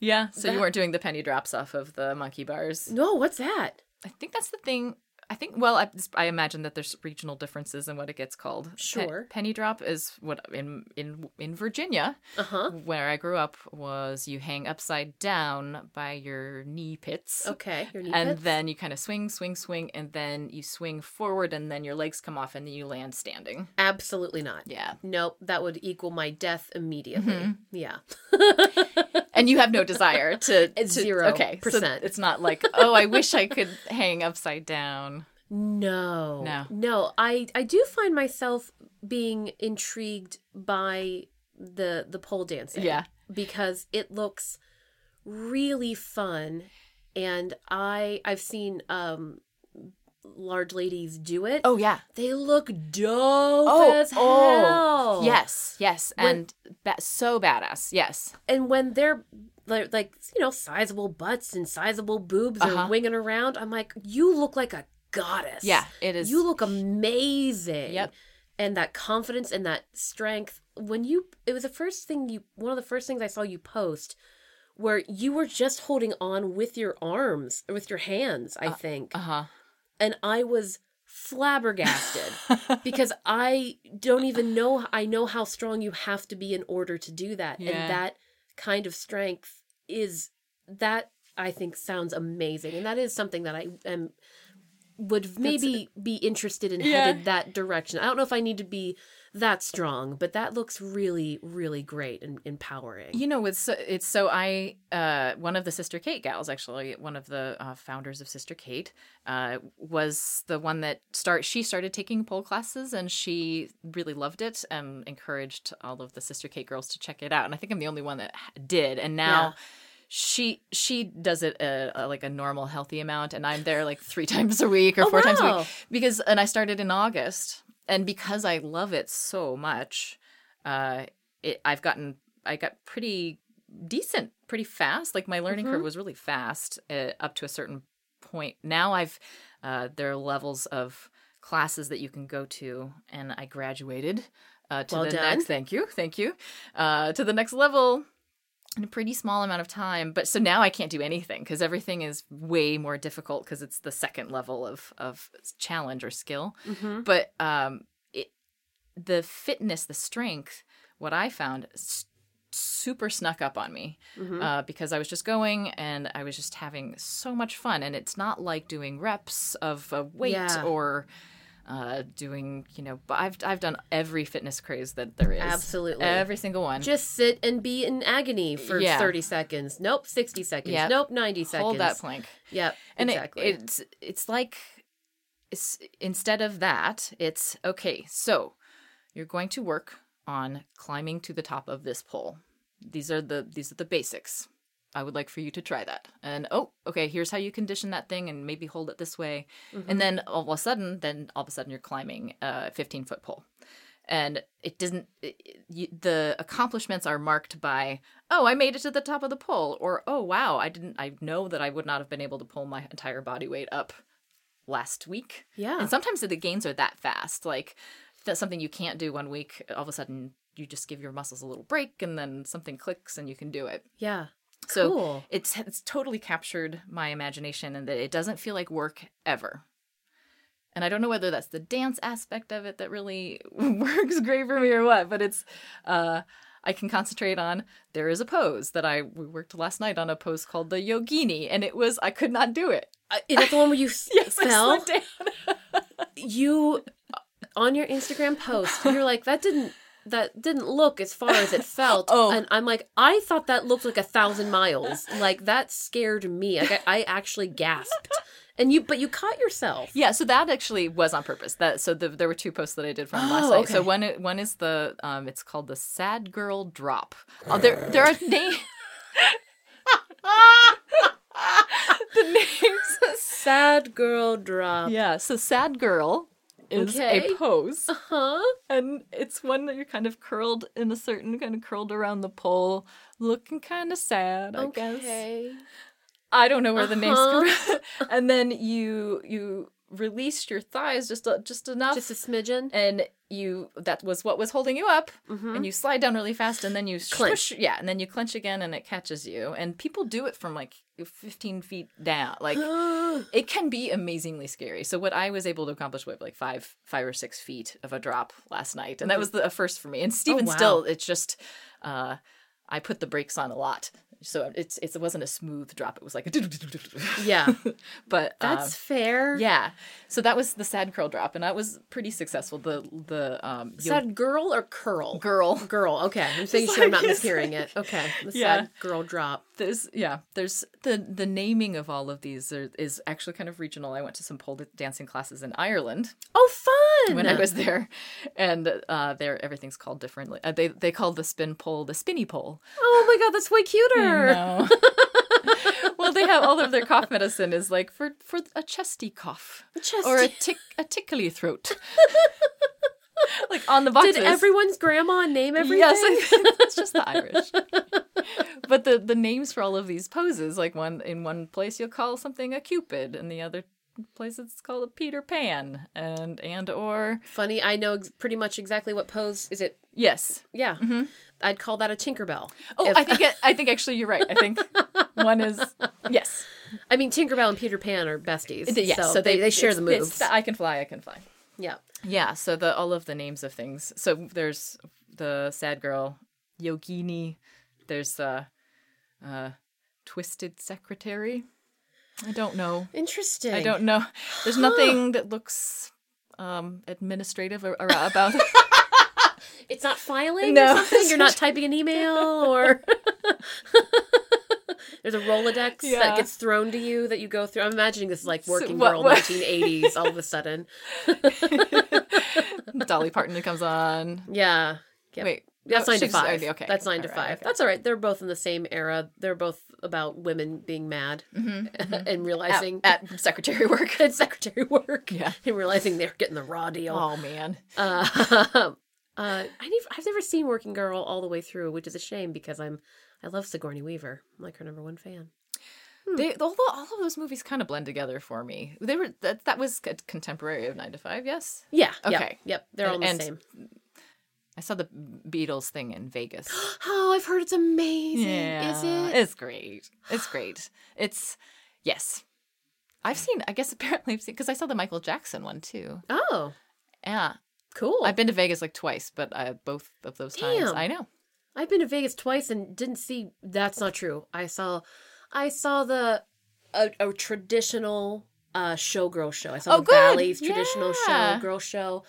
Yeah. So That- you weren't doing the penny drops off of the monkey bars. no, what's that? I think that's the thing. I think. Well, I, I imagine that there's regional differences in what it gets called. Sure. penny drop is what in in in Virginia, Uh huh. where I grew up, was you hang upside down by your knee pits. Okay. Your knee and pits? then you kind of swing, swing, swing, and then you swing forward, and then your legs come off, and then you land standing. absolutely not. Yeah, Nope, that would equal my death immediately. Mhm. Yeah. [LAUGHS] and you have no desire to, [LAUGHS] to Zero Okay, so percent. it's not like oh, I wish I could hang upside down. No. No. No, I I do find myself being intrigued by the the pole dancing. Yeah. Because it looks really fun and I I've seen um large ladies do it. Oh yeah. They look dope Oh, as oh, hell. Yes, yes, When- and ba- so badass. Yes. And when they're like, you know, sizable butts and sizable boobs Uh-huh. are winging around, I'm like, you look like a goddess. Yeah, it is. You look amazing. Yep. And that confidence and that strength. When you, it was the first thing you, one of the first things I saw you post where you were just holding on with your arms, or with your hands, I think. Uh huh. And I was flabbergasted [LAUGHS] because I don't even know, I know how strong you have to be in order to do that. Yeah. And that kind of strength is, that I think sounds amazing. And that is something that I am would maybe be interested in Yeah. headed that direction. I don't know if I need to be that strong, but that looks really, really great and empowering. You know, it's so, it's so I uh, one of the Sister Kate gals, actually, one of the uh, founders of Sister Kate, uh, was the one that start. She started taking pole classes, and she really loved it, and encouraged all of the Sister Kate girls to check it out. And I think I'm the only one that did. And now. Yeah. She she does it a, a, like a normal healthy amount, and I'm there like three [LAUGHS] times a week or Oh, four times a week because and I started in August, and because I love it so much, uh, it I've gotten I got pretty decent pretty fast. Like my learning Mhm. curve was really fast uh, up to a certain point. Now I've uh, there are levels of classes that you can go to, and I graduated uh, to Well the done. next. Thank you, thank you. Uh, to the next level in a pretty small amount of time. But so now I can't do anything because everything is way more difficult because it's the second level of of challenge or skill. Mhm. But um, it the fitness, the strength, what I found. super snuck up on me Mhm. uh, because I was just going and I was just having so much fun. And it's not like doing reps of a weight Yeah. or uh, doing, you know, but I've, I've done every fitness craze that there is. Absolutely. Every single one. Just sit and be in agony for Yeah. 30 seconds. Nope, 60 seconds. Yep. Nope, 90 seconds. Hold that plank. Yep, And it- exactly. it's, it's like, it's, instead of that, it's okay, so you're going to work on climbing to the top of this pole. These are the these are the basics. I would like for you to try that. And oh, okay, here's how you condition that thing and maybe hold it this way. And mm-hmm. then all of a sudden, then all of a sudden you're climbing a 15 foot pole. And it doesn't, it- you, the accomplishments are marked by, oh, I made it to the top of the pole. Or, oh, wow, I didn't, I know that I would not have been able to pull my entire body weight up last week. Yeah. And sometimes the gains are that fast. Like that's something you can't do one week. All of a sudden, you just give your muscles a little break, and then something clicks, and you can do it. yeah. So Cool. it's it's totally captured my imagination, and that it doesn't feel like work ever. And I don't know whether that's the dance aspect of it that really [LAUGHS] works great for me or what, but it's uh I can concentrate on there is a pose that I we worked last night on a pose called the yogini and it was I could not do it. Uh, is that the one where you [LAUGHS] Yes, fell? [LAUGHS] you on your Instagram post, you're like that didn't that didn't look as far as it felt. [LAUGHS] Oh. and I'm like, I thought that looked like a thousand miles. Like that scared me. Like I, I actually gasped. And you, but you caught yourself. Yeah, so that actually was on purpose. That so the, there were two posts that I did from Oh, last night. So one one is the um it's called the sad girl drop. Oh, there there are [LAUGHS] names. [LAUGHS] the names. Sad girl drop. Yeah, so sad girl is Okay. a pose, Huh? and it's one that you're kind of curled in a certain kind of curled around the pole, looking kind of sad. I guess. Okay. I don't know where the names come Uh-huh. from. [LAUGHS] and then you you released your thighs just a, just enough Just a smidgen. and you that was what was holding you up Mhm. and you slide down really fast and then you Clench. yeah and then you clench again and it catches you and people do it from like 15 feet down [GASPS] like it can be amazingly scary so what i was able to accomplish with like five five or six feet of a drop last night and that was the a first for me and Steven wow. still it's just uh i put the brakes on a lot so it's, it's it wasn't a smooth drop it was like a Yeah. [LAUGHS] but um, That's fair. yeah so that was the sad curl drop and that was pretty successful the the um Sad girl or curl? girl Girl. Okay. I'm [LAUGHS] making sure I'm not mishearing it. Okay. The Yeah. sad girl drop. there's yeah there's the the naming of all of these are, is actually kind of regional i went to some pole dancing classes in ireland Oh, fun. when i was there and uh there everything's called differently uh, they they call the spin pole the spinny pole Oh my god, that's way cuter. No. [LAUGHS] well they have all of their cough medicine is like for for a chesty cough Chesty. or a tick a tickly throat [LAUGHS] like on the boxes Did everyone's grandma name everything? Yes, I think that's just the Irish. [LAUGHS] but the the names for all of these poses, like one in one place you'll call something a Cupid, and the other place it's called a Peter Pan, and and or Funny, I know ex- pretty much exactly what pose is it. yes. Yeah, I'd call that a Tinkerbell. Oh, If- I think it, I think actually you're right. I think [LAUGHS] one is yes, I mean, Tinkerbell and Peter Pan are besties. yes. so, they, they share the moves. the I can fly, I can fly. yeah. Yeah, so the all of the names of things. So there's the sad girl, Yogini. There's the uh, twisted secretary. I don't know. Interesting. I don't know. There's nothing that looks um, administrative or, or about. [LAUGHS] It's not filing No. or something. You're not [LAUGHS] typing an email or. [LAUGHS] There's a Rolodex Yeah. that gets thrown to you that you go through. I'm imagining this is like So working what- girl what- 1980s all of a sudden. Dolly Parton comes on. Yeah. Yep. Wait, That's oh, nine to five. Okay, That's nine to all right, five. okay. That's all right. They're both in the same era. They're both about women being mad [LAUGHS] and realizing at, at secretary work. [LAUGHS] at secretary work. Yeah. And realizing they're getting the raw deal. Oh man. Uh, [LAUGHS] uh, I I've never seen Working Girl all the way through, which is a shame because I'm I love Sigourney Weaver. I'm like her number one fan. They all, all of those movies kind of blend together for me. They were that that was contemporary of Nine to Five. Yes, Yeah. Okay. Yep. They're all the And- same. I saw the Beatles thing in Vegas. [GASPS] Oh, I've heard it's amazing. Is it? It's great. It's great. It's yes. I've seen. I guess [LAUGHS] apparently I've seen because I saw the Michael Jackson one too. Oh, Yeah, cool. I've been to Vegas like twice, but uh, both of those times I know. I've been to Vegas twice and didn't see. That's not true. I saw, I saw the a, a traditional uh showgirl show. I saw Oh, the good. Bally's traditional Yeah. showgirl show.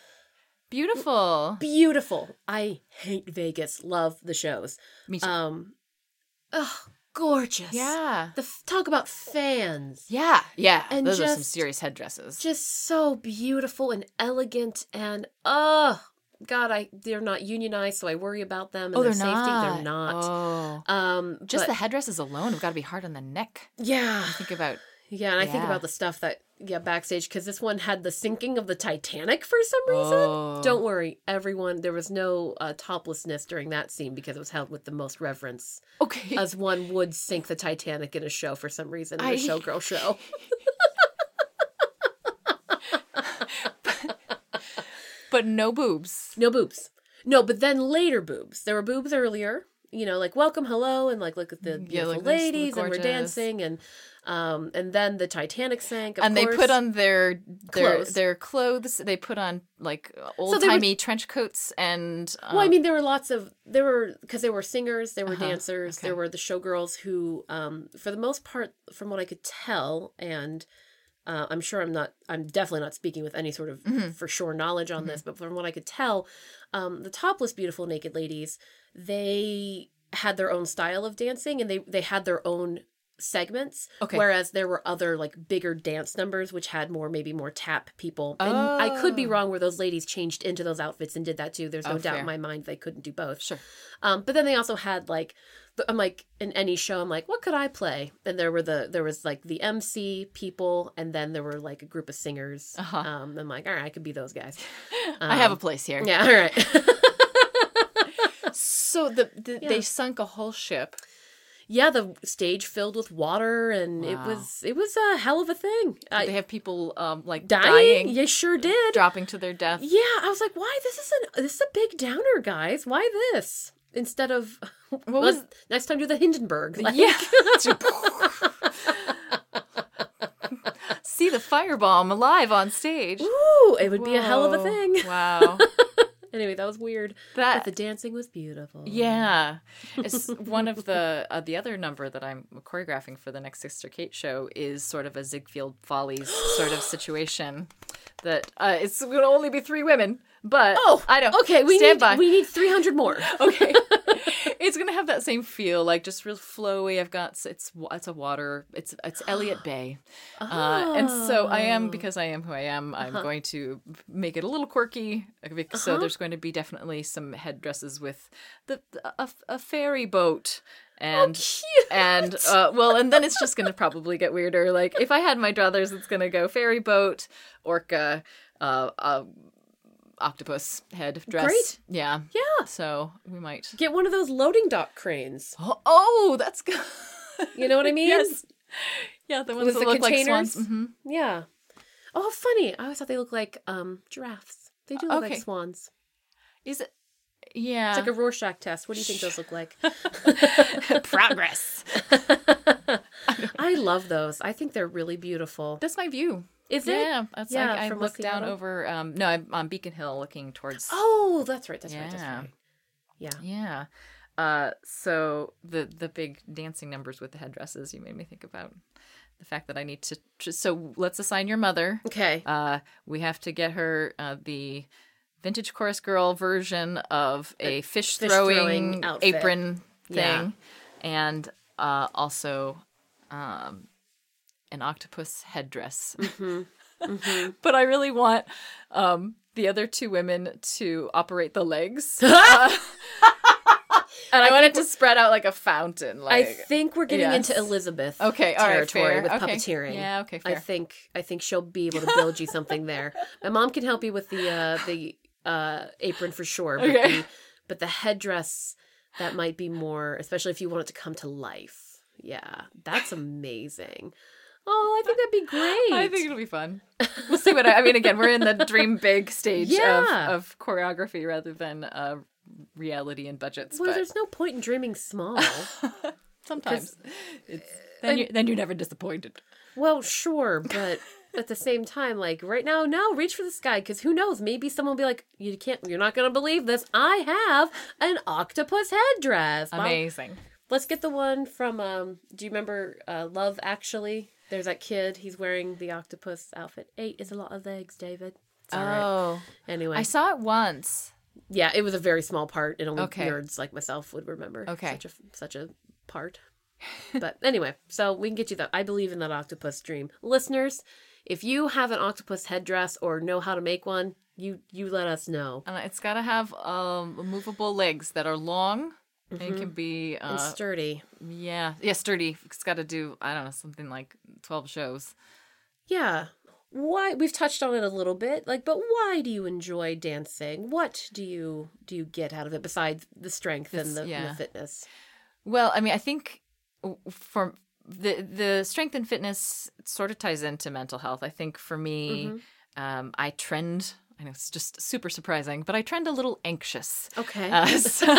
Beautiful. Beautiful. I hate Vegas. Love the shows. Me too. Um, oh, gorgeous. yeah. The f- talk about fans. Yeah. Yeah. And Those are some serious headdresses. Just so beautiful and elegant and uh God, I they're not unionized, so I worry about them and Oh, their they're safety. not. They're not. Oh. Um, Just but- the headdresses alone have got to be hard on the neck. yeah, Think about yeah, and I think about the stuff that yeah backstage because this one had the sinking of the Titanic for some reason. Oh. Don't worry, everyone. There was no uh, toplessness during that scene because it was held with the most reverence, Okay. as one would sink the Titanic in a show for some reason in a I- showgirl show. [LAUGHS] but no boobs. No boobs. No, but then later boobs. There were boobs earlier. You know, like welcome, hello, and like look at the beautiful like, look ladies, and we're dancing, and um, and then the Titanic sank. Of and they put on their their Clothes. their clothes. They put on like old timey trench coats and. Um, Well, I mean, there were lots of there were because there were singers, there were Uh-huh, dancers, there were the showgirls who, um, for the most part, from what I could tell, and uh, I'm sure I'm not, I'm definitely not speaking with any sort of Mm-hmm. for sure knowledge on this, but from what I could tell, um, the topless beautiful naked ladies, they had their own style of dancing, and they they had their own segments Okay. whereas there were other like bigger dance numbers which had more maybe more tap people and i could be Oh. wrong where those ladies changed into those outfits and did that too there's no Oh, doubt fair. in my mind they couldn't do both Sure. um, but then they also had like, I'm like in any show, I'm like, what could I play? And there were the there was like the MC people, and then there were like a group of singers. Uh-huh. Um, I'm like, all right, I could be those guys. [LAUGHS] I have a Um, place here. Yeah, all right. [LAUGHS] So the, the Yeah. they sunk a whole ship. yeah, the stage filled with water, and it was it was a hell of a thing. Did I, they have people um like dying? dying, You sure did. dropping to their death. Yeah, I was like, why? This is an this is a big downer, guys. Why this instead of [LAUGHS] What well, was next time do the Hindenburg? Like, yeah? [LAUGHS] See the firebomb live on stage. Ooh, it would be a hell of a thing. Wow. [LAUGHS] Anyway, that was weird. But That the dancing was beautiful. yeah, it's one of the uh, the other number that I'm choreographing for the next Sister Kate show is sort of a Ziegfeld Follies sort of situation. That uh, it's going to only be three women, but Oh, I know. Okay, we stand need by. we need three hundred more. [LAUGHS] okay [LAUGHS] it's gonna have that same feel like just real flowy i've got it's it's a water it's it's elliott [GASPS] bay uh, and so i am Oh. because i am who i am i'm Uh-huh. going to make it a little quirky so there's going to be definitely some headdresses with the a, a ferry boat and cute. and uh, well and then it's just gonna probably get weirder like if i had my druthers it's gonna go ferry boat orca uh, uh octopus head dress Great. yeah Yeah. so we might Get one of those loading dock cranes. Oh, [GASPS] oh that's good. You know what I mean? [LAUGHS] yes. Yeah, the ones With that the look containers? like swans. hmm Yeah. Oh, funny. I always thought they looked like um giraffes. They do look Okay. like swans. Is it? Yeah. It's like a Rorschach test. What do you think those look like? [LAUGHS] progress. [LAUGHS] I love those. I think they're really beautiful. That's my view. Is it? Yeah, that's Yeah, like I look down Seattle? over. Um, no, I'm on Beacon Hill, looking towards. Oh, that's right. That's right. That's Yeah. right. Yeah. Yeah. Uh, so the the big dancing numbers with the headdresses, you made me think about the fact that I need to. Just, so let's assign your mother. Okay. Uh, we have to get her uh, the vintage chorus girl version of a fish, fish throwing, throwing apron thing, Yeah. and uh, also um, an octopus headdress. [LAUGHS] Mm-hmm. but I really want um, the other two women to operate the legs. Uh, [LAUGHS] and I, want it to spread out like a fountain. Like I think we're getting yes. into Elizabeth Okay, territory fair. with Okay. puppeteering. Yeah, okay, I think I think she'll be able to build you something there. My mom can help you with the uh, the uh, apron for sure, but Okay. the but the headdress that might be more, especially if you want it to come to life. Yeah, that's amazing. Oh, I think that'd be great. [LAUGHS] I think it'll be fun. We'll see what I, I mean. Again, we're in the dream big stage Yeah. of, of choreography rather than uh, reality and budgets. well, but there's no point in dreaming small. [LAUGHS] sometimes it's, then you're then you're never disappointed. well, sure, but at the same time, like right now, no, reach for the sky because who knows? Maybe someone will be like, "You can't, you're not gonna believe this. I have an octopus headdress." Amazing. Let's get the one from. um Do you remember uh, Love Actually? There's that kid. He's wearing the octopus outfit. Eight is a lot of eggs, David. It's all right. Oh, Anyway, I saw it once. yeah, it was a very small part, and only Okay. nerds like myself would remember. Okay. such a such a part. but [LAUGHS] anyway, so we can get you that. I believe in that octopus dream, listeners. If you have an octopus headdress or know how to make one, You you let us know. And it's got to have um, movable legs that are long. And Mm-hmm. it can be, uh, and sturdy. yeah, yeah, sturdy. It's got to do, I don't know, something like 12 shows. Yeah. Why we've touched on it a little bit, like, but why do you enjoy dancing? What do you do you get out of it besides the strength and the, and the fitness? Well, I mean, I think for the the strength and fitness sort of ties into mental health. I think for me, Mm-hmm. um, I trend. I know it's just super surprising, but I trend a little anxious. Okay. Uh, [LAUGHS] so,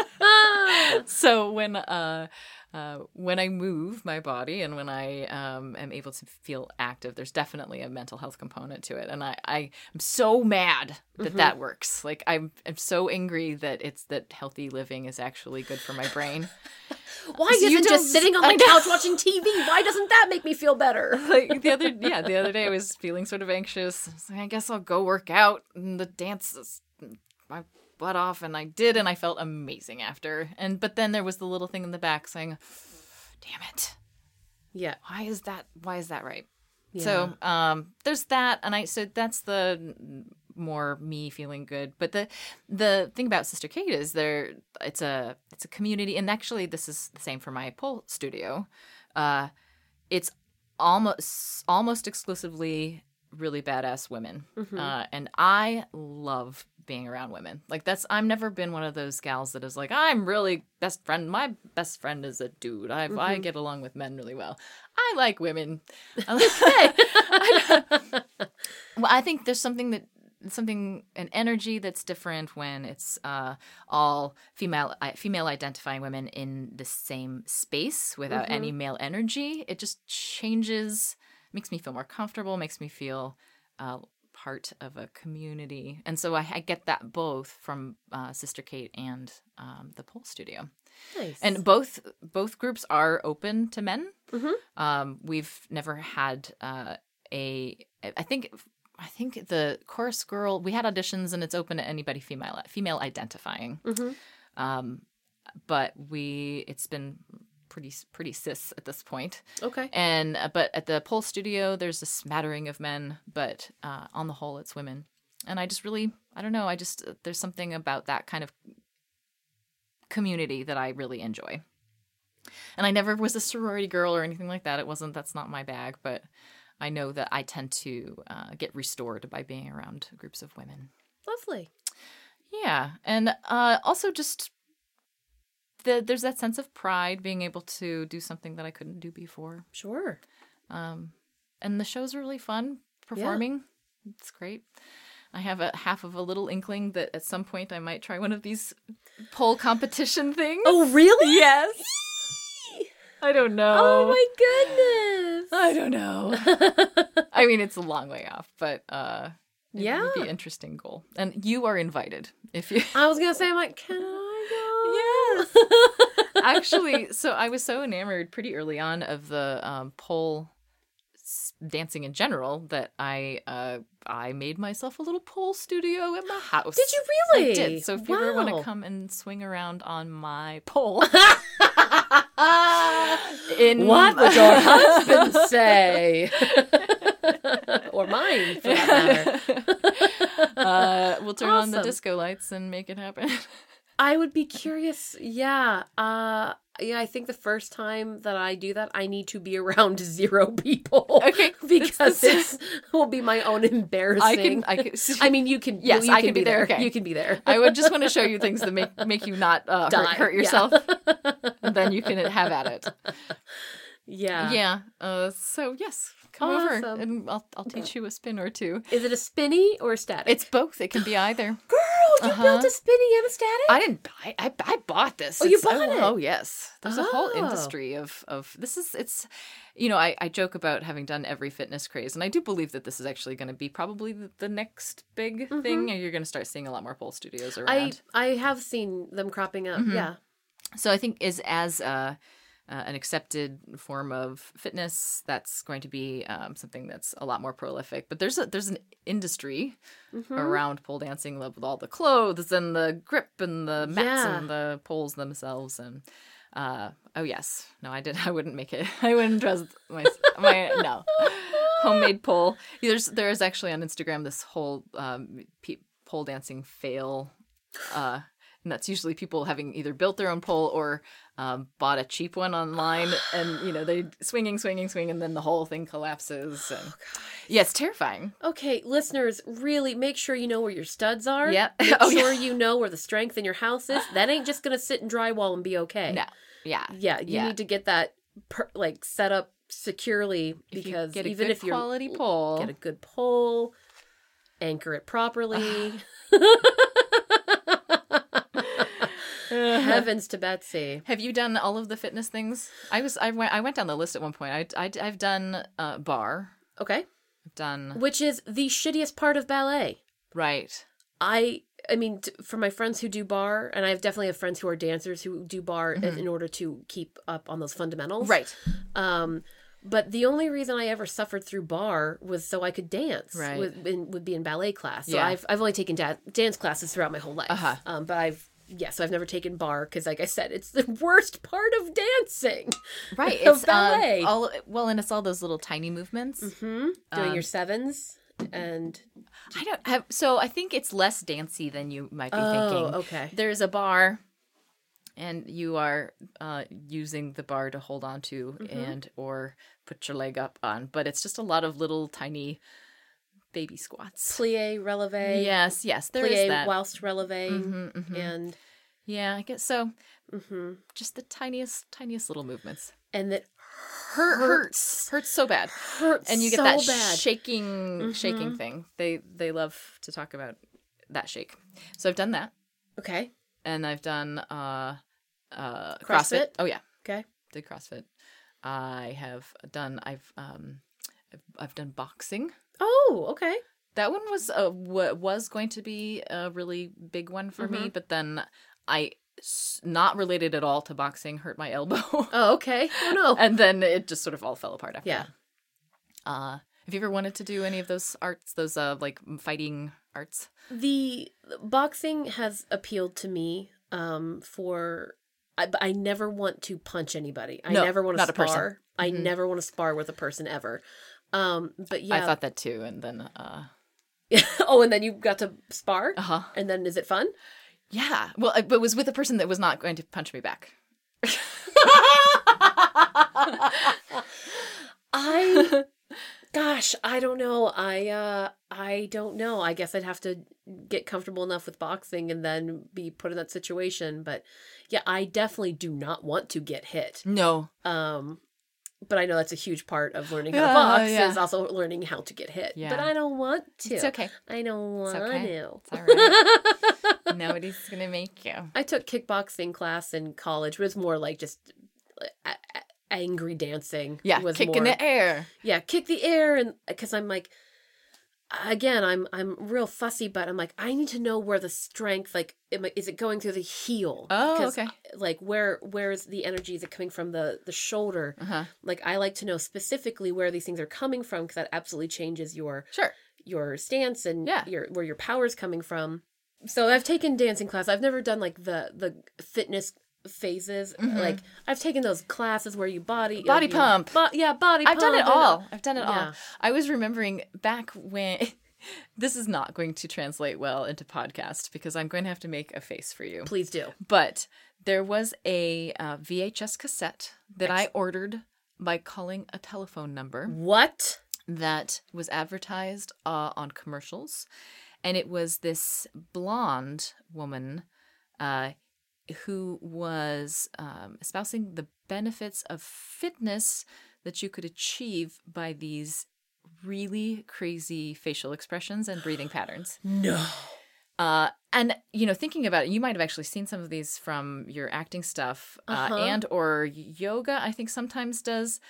[LAUGHS] so when uh, uh, when I move my body and when I um, am able to feel active, there's definitely a mental health component to it, and I, I am so mad that Mm-hmm. that works. Like I'm, I'm so angry that it's that healthy living is actually good for my brain. [LAUGHS] Why So isn't just sitting on [LAUGHS] my couch watching TV? Why doesn't that make me feel better? [LAUGHS] like the other yeah the other day i was feeling sort of anxious I, was like, I guess i'll go work out and the dance is my butt off and i did and i felt amazing after. And but then there was the little thing in the back saying damn it. Yeah. why is that why is that right? So um there's that and i so that's the more me feeling good. But the the thing about sister kate is there it's a it's a community and actually this is the same for my pole studio. Uh it's almost almost exclusively really badass women. Uh, and i love being around women. Like that's i've never been one of those gals that is like i'm really best friend my best friend is a dude. I, I get along with men really well. I like women. I'm like, hey, I, well, I think there's something that something an energy that's different when it's uh, all female female identifying women in the same space without any male energy. It just changes, makes me feel more comfortable, makes me feel uh, part of a community, and so I, I get that both from uh, Sister Kate and um, the Pole Studio Nice. and both both groups are open to men. Mhm. Um, we've never had uh, a. I think I think the chorus girl. We had auditions, and it's open to anybody female female identifying. Mhm. Um, but we it's been pretty pretty cis at this point. okay. And uh, but at the pole studio, there's a smattering of men, but uh, on the whole, it's women. And I just really, I don't know, I just there's something about that kind of community that I really enjoy. And I never was a sorority girl or anything like that. It wasn't. That's not my bag. But I know that I tend to uh, get restored by being around groups of women. Lovely. Yeah, and uh, also just the, there's that sense of pride being able to do something that I couldn't do before. Sure. Um, and the shows are really fun performing. It's great. I have a half of a little inkling that at some point I might try one of these pole competition things. Oh, really? yes. I don't know. Oh my goodness. I don't know. [LAUGHS] I mean, it's a long way off, but uh, it Yeah. would be an interesting goal. And you are invited if you. I was gonna say, I'm like, can I. Actually, so I was so enamored pretty early on of the um, pole dancing in general that I uh, I made myself a little pole studio at my house. Did you I really? did. So if you ever want to come and swing around on my pole, [LAUGHS] in what would your husband [LAUGHS] say? or mine, for that matter. [LAUGHS] uh, we'll turn on the disco lights and make it happen. I would be curious. Yeah. Uh yeah, I think the first time that I do that, I need to be [LAUGHS] around zero people. Okay, [LAUGHS] Because this will be my own embarrassing. I can. [LAUGHS] I can. I mean, you can. Yes, you, I can can be there, okay. You can be there. I would just want to show you things that make make you not uh, hurt, hurt yeah. yourself. and then you can have at it. yeah. Yeah. Uh, so yes, come Awesome. over and I'll I'll teach you a spin or two. Is it a spinny or a static? It's both. It can be either. [GASPS] girl. You Uh-huh. built a spinny and a static. I didn't buy. I I bought this. Oh, you It's- bought it? Oh yes. There's a whole Oh. industry of of this is it's. You know, I, I joke about having done every fitness craze, and I do believe that this is actually going to be probably the, the next big thing. And you're going to start seeing a lot more pole studios Mm-hmm. I around. I have seen them cropping up. Mhm. Yeah. So I think is as uh, uh, an accepted form of fitness, that's going to be um, something that's a lot more prolific. But there's a there's an industry Mhm. around pole dancing with all the clothes and the grip and the mats Yeah. and the poles themselves and. Uh, oh yes, no, I did. [LAUGHS] I wouldn't make it. I wouldn't trust my my no. homemade pole. There's there's actually on Instagram this whole um, pe- pole dancing fail, uh, and that's usually people having either built their own pole or um, bought a cheap one online, and you know they swinging, swinging, swing, and then the whole thing collapses. And, yeah, it's terrifying. Okay, listeners, really make sure you know where your studs are. Yep. [LAUGHS] Make Oh, yeah. sure you know where the strength in your house is. That ain't just gonna sit in drywall and be okay. No, yeah, Yeah, you Yeah. need to get that per, like set up securely If you because get a even good if you're quality pole, get a good pole, anchor it properly. [LAUGHS] [LAUGHS] Heavens to Betsy. Have you done all of the fitness things? I was I went I went down the list at one point. I, I I've done uh, barre. Okay. I've done Which is the shittiest part of ballet. right. I I mean for my friends who do barre and I have definitely have friends who are dancers who do barre in, in order to keep up on those fundamentals. Mm-hmm. Right. Um but the only reason I ever suffered through barre was so I could dance. Right. Would, in, would be in ballet class. So Yeah. I've I've only taken da- dance classes throughout my whole life. Uh-huh. Um, but I've yeah, so I've never taken barre because, like I said, it's the [LAUGHS] worst part of dancing. Right. [LAUGHS] Of It's um, ballet. all well, and it's all those little tiny movements. hmm Doing Um, your sevens and I don't have. So I think it's less dancey than you might be oh, thinking. okay. There's a bar, and you are uh, using the bar to hold on to Mm-hmm. and or put your leg up on, but it's just a lot of little tiny baby squats. Plie, releve. Yes, yes, there is plie that. whilst releve, Mhm, mhm. and Yeah, I guess so. hmm Just the tiniest, tiniest little movements. and that Hurt, Hurts. hurts, hurts so bad. hurts and you get so that bad. shaking shaking Mhm. thing they they love to talk about that shake so i've done that okay, and i've done uh uh CrossFit? crossfit, oh yeah okay. did crossfit i have done i've um i've, I've done boxing Oh, okay. that one was wa was going to be a really big one for me but then I not related at all to boxing hurt my elbow [LAUGHS] Oh, okay. Oh no. and then it just sort of all fell apart after Yeah. that. Uh, have you ever wanted to do any of those arts, those uh like fighting arts? the boxing has appealed to me um for I, I never want to punch anybody. I No, never want to not a person. spar. I Mhm. never want to spar with a person ever. Um but yeah. I thought that too, and then uh, [LAUGHS] oh, and then you got to spar? uh huh, And then is it fun? yeah. Well, I- but it was with a person that was not going to punch me back. I [LAUGHS] gosh, I don't know. I uh I don't know. I guess I'd have to get comfortable enough with boxing and then be put in that situation, but yeah, I definitely do not want to get hit. No, Um but I know that's a huge part of learning how to box yeah. is also learning how to get hit. Yeah. But I don't want to. it's okay. I don't want okay. to. It's all right. Nobody's [LAUGHS] gonna make you. I took kickboxing class in college, but it's more like just angry dancing. Yeah, was kick in the air. yeah kick the air and because i'm like again i'm i'm real fussy but i'm like i need to know where the strength like am I- is it going through the heel Oh, okay. like where where is the energy is it coming from the the shoulder Uh huh. like i like to know specifically where these things are coming from because that absolutely changes your Sure. your stance and Yeah. your where your power's coming from so i've taken dancing class i've never done like the the fitness phases Mhm. like i've taken those classes where you body Body you- pump. bu- yeah body I've done it all. I've done it Yeah. all. I was remembering back when [LAUGHS] this is not going to translate well into podcast because I'm going to have to make a face for you. please do But there was a uh, VHS cassette that I ordered by calling a telephone number What? that was advertised uh, on commercials. And it was this blonde woman uh, who was um, espousing the benefits of fitness that you could achieve by these really crazy facial expressions and breathing patterns. [GASPS] No. Uh, and you know, thinking about it, you might have actually seen some of these from your acting stuff, uh, Uh-huh. and or yoga. I think sometimes does,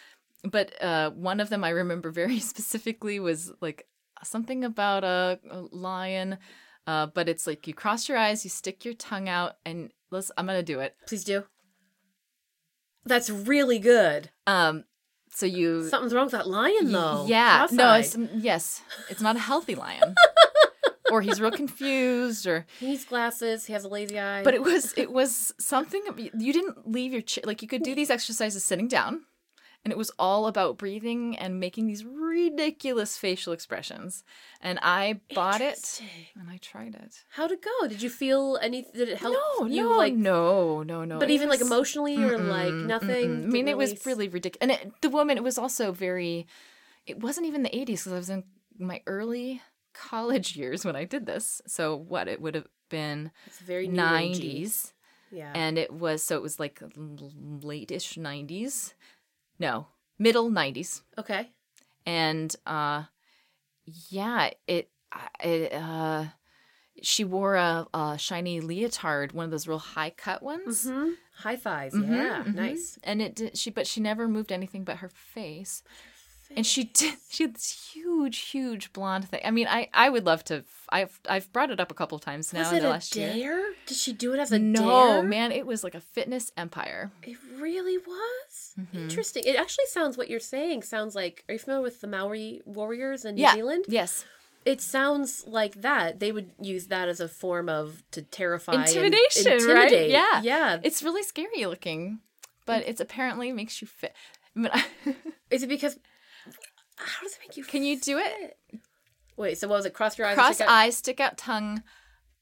but uh, one of them I remember very [LAUGHS] specifically was like something about a, a lion. Uh, but it's like you cross your eyes, you stick your tongue out, and let's. I'm gonna do it. Please do. That's really good. Um, so you. Something's wrong with that lion, though. Yeah. No. Cross-eyed. It's yes. It's not a healthy lion. [LAUGHS] or he's real confused, or He needs glasses. He has a lazy eye. but it was it was something you didn't leave your chair like you could do these exercises sitting down and it was all about breathing and making these ridiculous facial expressions. And I bought it and I tried it. How'd it go? Did you feel any? Did it help no, you? no, like, no, no, no. but It even like was- emotionally or like nothing. I mean, it was really ridiculous. And it, the woman, it was also very. It wasn't even the '80s because I was in my early college years when I did this. So what it would have been It's very new agey. '90s, Yeah. and it was so it was like late-ish '90s. No, middle '90s, okay. and uh, yeah, it. It uh, she wore a, a shiny leotard, one of those real high cut ones. hmm High thighs. Mhm, yeah. mhm. Nice. And it did, she, but she never moved anything but her face. And she [LAUGHS] did. She had this huge, huge blonde thing. I mean, I, I would love to. I've, I've brought it up a couple times now Was in the last dare? year. Did she do it as a No, dare? man, it was like a fitness empire. It really was Mhm. interesting. It actually sounds what you're saying sounds like. Are you familiar with the Maori warriors in New Yeah. Zealand? Yes, It sounds like that. They would use that as a form of to terrify, Intimidation, right? Yeah. yeah. it's really scary looking, but it's apparently makes you fit. I mean, [LAUGHS] Is it because? How does it make you? Can you do it? Wait. So what was it? Cross your eyes. Cross stick out- eyes, stick out tongue,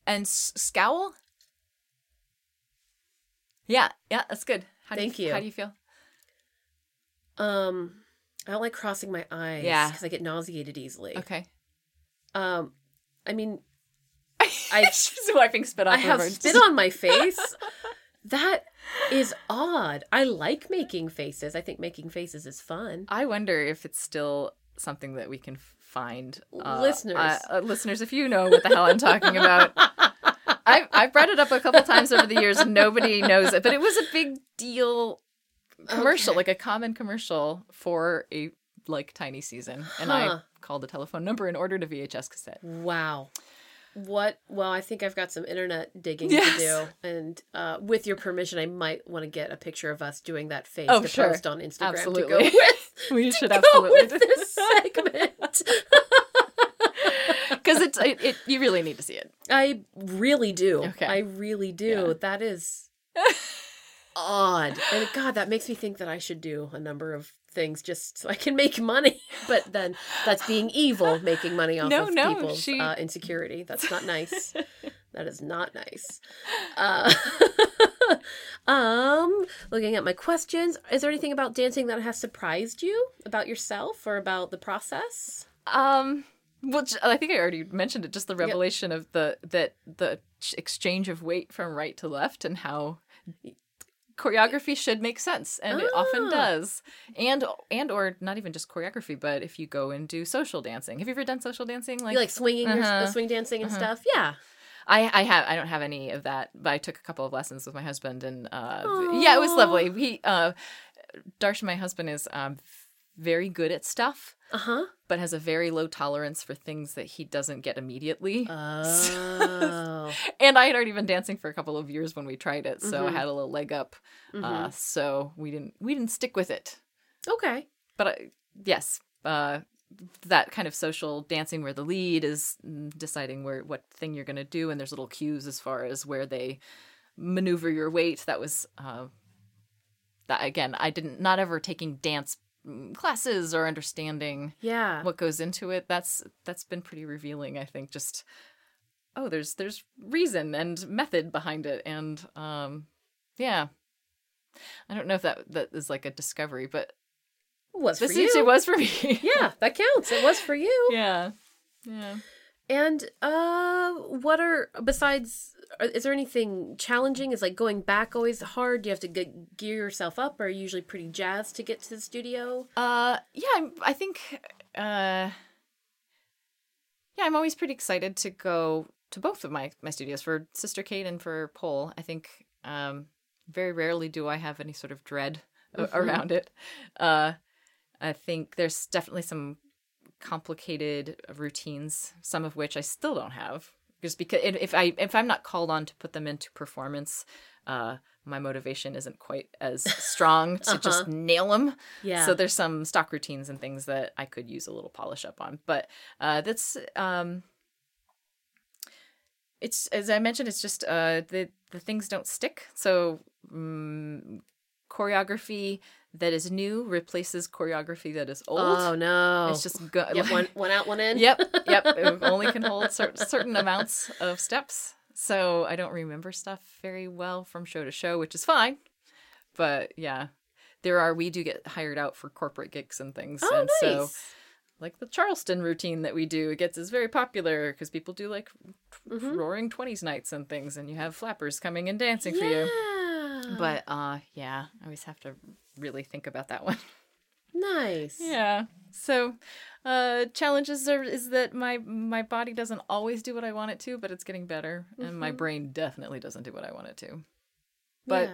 and s- scowl. Yeah, yeah, that's good. How Thank do you, you. How do you feel? Um, I don't like crossing my eyes. Yeah. because I get nauseated easily. Okay. Um, I mean, [LAUGHS] I- She's wiping spit off I have spit on my face. [LAUGHS] that is odd. I like making faces. I think making faces is fun. I wonder if it's still something that we can find. Uh, Listeners. uh, uh, listeners, if you know what the hell I'm talking about. [LAUGHS] I've, I've brought it up a couple times over the years and nobody knows it, but it was a big deal commercial, Okay. like a common commercial for a like tiny season. And Huh. I called the telephone number and ordered a VHS cassette. Wow. What? Well, I think I've got some internet digging Yes. to do, and uh, with your permission, I might want to get a picture of us doing that face Oh, to sure. post on Instagram to Absolutely. go [LAUGHS] with, We should absolutely with do this segment. [LAUGHS] because it's it, it. You really need to see it. I really do. Okay. I really do. Yeah. That is [LAUGHS] odd. And God, that makes me think that I should do a number of things just so I can make money. [LAUGHS] But then that's being evil, making money off No, of no, people's she- uh, insecurity. That's not nice. [LAUGHS] that is not nice. Uh, [LAUGHS] um, looking at my questions, is there anything about dancing that has surprised you about yourself or about the process? Um, well, I think I already mentioned it. Just the revelation of the that the exchange of weight from right to left and how choreography should make sense, and it often Ah. does. And and or not even just choreography, but if you go and do social dancing, have you ever done social dancing? like, like swinging, uh-huh, the swing dancing and uh-huh. stuff? Yeah. I I have I don't have any of that, but I took a couple of lessons with my husband, and uh, yeah, it was lovely. He uh, Darsh, my husband, is um very good at stuff, Uh huh. but has a very low tolerance for things that he doesn't get immediately. [LAUGHS] Oh. and I had already been dancing for a couple of years when we tried it, so I Mhm. had a little leg up. Uh, Mhm. so we didn't we didn't stick with it. okay. But I, yes, uh, that kind of social dancing where the lead is mm, deciding where what thing you're going to do, and there's little cues as far as where they maneuver your weight. That was uh, that again. I didn't not ever taking dance classes or understanding Yeah. what goes into it that's that's been pretty revealing i think just oh there's there's reason and method behind it and um yeah i don't know if that that is like a discovery but It was for you. it was for me [LAUGHS] yeah, that counts. It was for you. [LAUGHS] yeah yeah And uh, what are besides? Is there anything challenging? Is like going back always hard? Do you have to get, gear yourself up? Or are you usually pretty jazzed to get to the studio? uh yeah I'm, i think uh yeah i'm always pretty excited to go to both of my my studios for sister kate and for pole i think um very rarely do i have any sort of dread Mhm. around it uh i think there's definitely some complicated routines some of which i still don't have just because if i if i'm not called on to put them into performance uh my motivation isn't quite as strong to just Uh-huh. nail them Yeah. so there's some stock routines and things that I could use a little polish up on. But uh, that's um, it's as I mentioned, it's just uh, the the things don't stick. So um, choreography, that is new replaces choreography that is old. Oh no! It's just go- Yep, one one out, one in. yep, yep. [LAUGHS] It only can hold cer- certain amounts of steps. So I don't remember stuff very well from show to show, which is fine. But yeah, there are we do get hired out for corporate gigs and things, Oh, and so like the Charleston routine that we do, it gets is very popular because people do like Mhm. roaring twenties nights and things, and you have flappers coming and dancing for you. But uh, yeah, I always have to really think about that one. nice. Yeah. So, uh, challenges are is that my my body doesn't always do what I want it to, but it's getting better, and my Mhm. brain definitely doesn't do what I want it to. But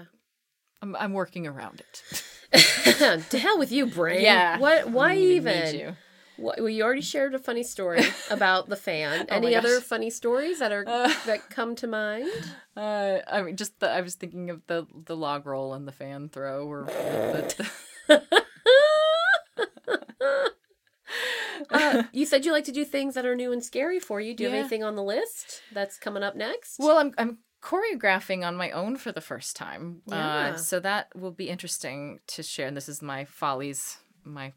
I'm I'm working around it. [LAUGHS] To hell with you, brain. Yeah. What? Why even? Well, you already shared a funny story [LAUGHS] about the fan. Oh Any other funny stories that are Uh. that come to mind? [LAUGHS] Uh, I mean, just the, I was thinking of the the log roll and the fan throw, or the, [LAUGHS] Uh, you said you like to do things that are new and scary for you. Do you have anything on the list that's coming up next? Well, I'm I'm choreographing on my own for the first time. Yeah. Uh, so that will be interesting to share. And this is my follies, my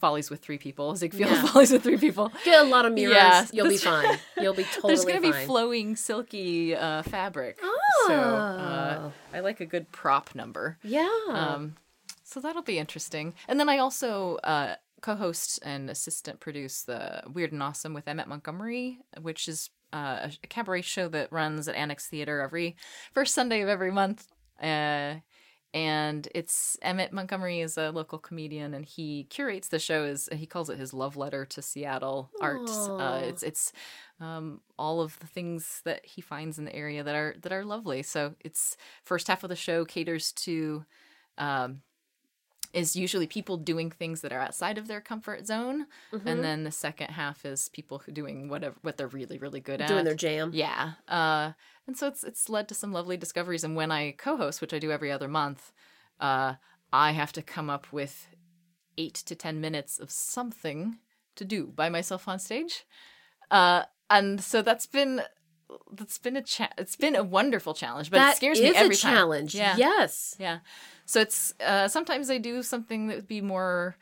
follies with three people. [LAUGHS] Ziegfeld Yeah. follies with three people. Get a lot of mirrors. Yeah, You'll be fine. [LAUGHS] You'll be totally fine. There's gonna be flowing, silky uh, fabric. oh, So uh, I like a good prop number. yeah. Um, so that'll be interesting. And then I also uh, co-host and assistant produce the Weird and Awesome with Emmett Montgomery, which is uh, a cabaret show that runs at Annex Theater every first Sunday of every month. Uh, and it's Emmett Montgomery is a local comedian, and he curates the show. is he calls it his love letter to Seattle art. Uh, it's it's um, all of the things that he finds in the area that are that are lovely. So it's first half of the show caters to um, is usually people doing things that are outside of their comfort zone, Mhm. and then the second half is people who doing whatever what they're really really good at. doing their jam. Yeah. Uh, and so it's it's led to some lovely discoveries. And when I co-host, which I do every other month, uh, I have to come up with eight to ten minutes of something to do by myself on stage. Uh, and so that's been that's been a cha- it's been a wonderful challenge, but That it scares me every a time. challenge. Yeah. Yes. Yeah. So it's uh, sometimes I do something that would be more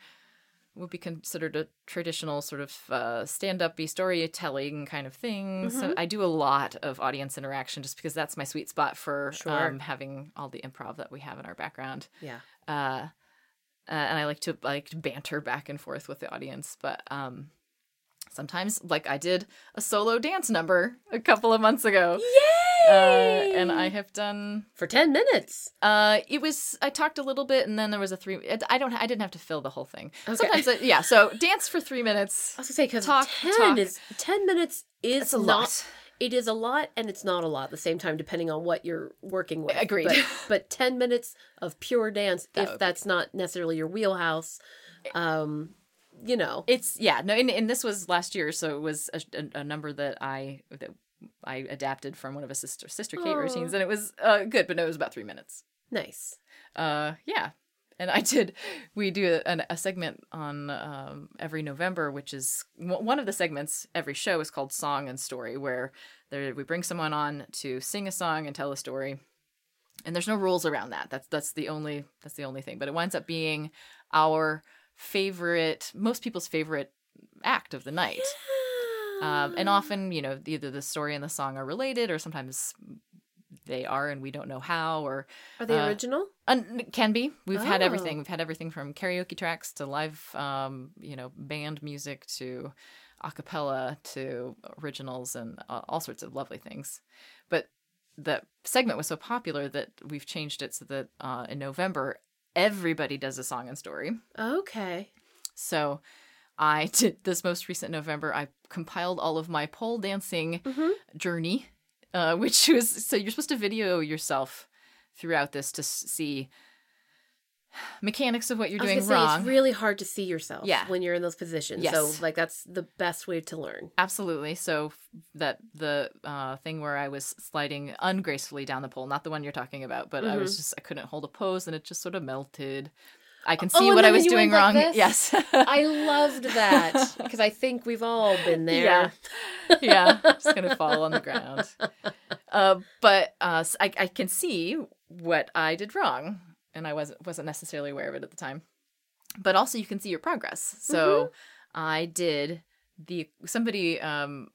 would be considered a traditional sort of uh, stand-up-y storytelling kind of thing. So Mhm. I do a lot of audience interaction just because that's my sweet spot for Sure. um, having all the improv that we have in our background. Yeah. Uh, uh, and I like to like banter back and forth with the audience, but um, sometimes like I did a solo dance number a couple of months ago. Yay! Uh, and I have done for ten minutes. uh, it was I talked a little bit, and then there was a three. I don't. I didn't have to fill the whole thing. Okay. Sometimes, I, yeah. So dance for three minutes. I was gonna say because Talk, ten talk. is ten minutes is a not. lot. It is a lot, and it's not a lot at the same time, depending on what you're working with. Agreed. But, but ten minutes of pure dance, [LAUGHS] That if that's not necessarily your wheelhouse, um, you know, It's yeah. No, and, and this was last year, so it was a, a, a number that I that I adapted from one of a sister sister Kate Aw. routines, and it was uh, good, but no, it was about three minutes. nice. Uh, yeah. And I did. We do a, a segment on um, every November, which is w- one of the segments. Every show is called Song and Story, where there, we bring someone on to sing a song and tell a story. And there's no rules around that. That's that's the only that's the only thing. But it winds up being our favorite, most people's favorite act of the night. Um, and often, you know, either the story and the song are related, or sometimes they are, and we don't know how, or Are they uh, original? Un- can be. We've had Oh. everything. We've had everything from karaoke tracks to live, um, you know, band music to a cappella to originals and uh, all sorts of lovely things. But the segment was so popular that we've changed it so that uh, in November everybody does a song and story. Okay. So I [LAUGHS] did this most recent November. I compiled all of my pole dancing Mhm. journey, uh, [LAUGHS] which was so you're supposed to video yourself throughout this to see mechanics of what you're doing say wrong. it's really hard to see yourself Yeah. when you're in those positions. Yes. So like that's the best way to learn. Absolutely. So that the uh, thing where I was sliding ungracefully down the pole, not the one you're talking about, but I was just I couldn't hold a pose and it just sort of melted. I can Mm-hmm. Oh, see what I was doing went like wrong. Yes. I loved that [LAUGHS] because I think we've all been there. Yeah. yeah, just gonna [LAUGHS] fall on the ground. Uh, but uh, I, I can see what I did wrong, and I wasn't wasn't necessarily aware of it at the time. But also, you can see your progress. So I did the somebody um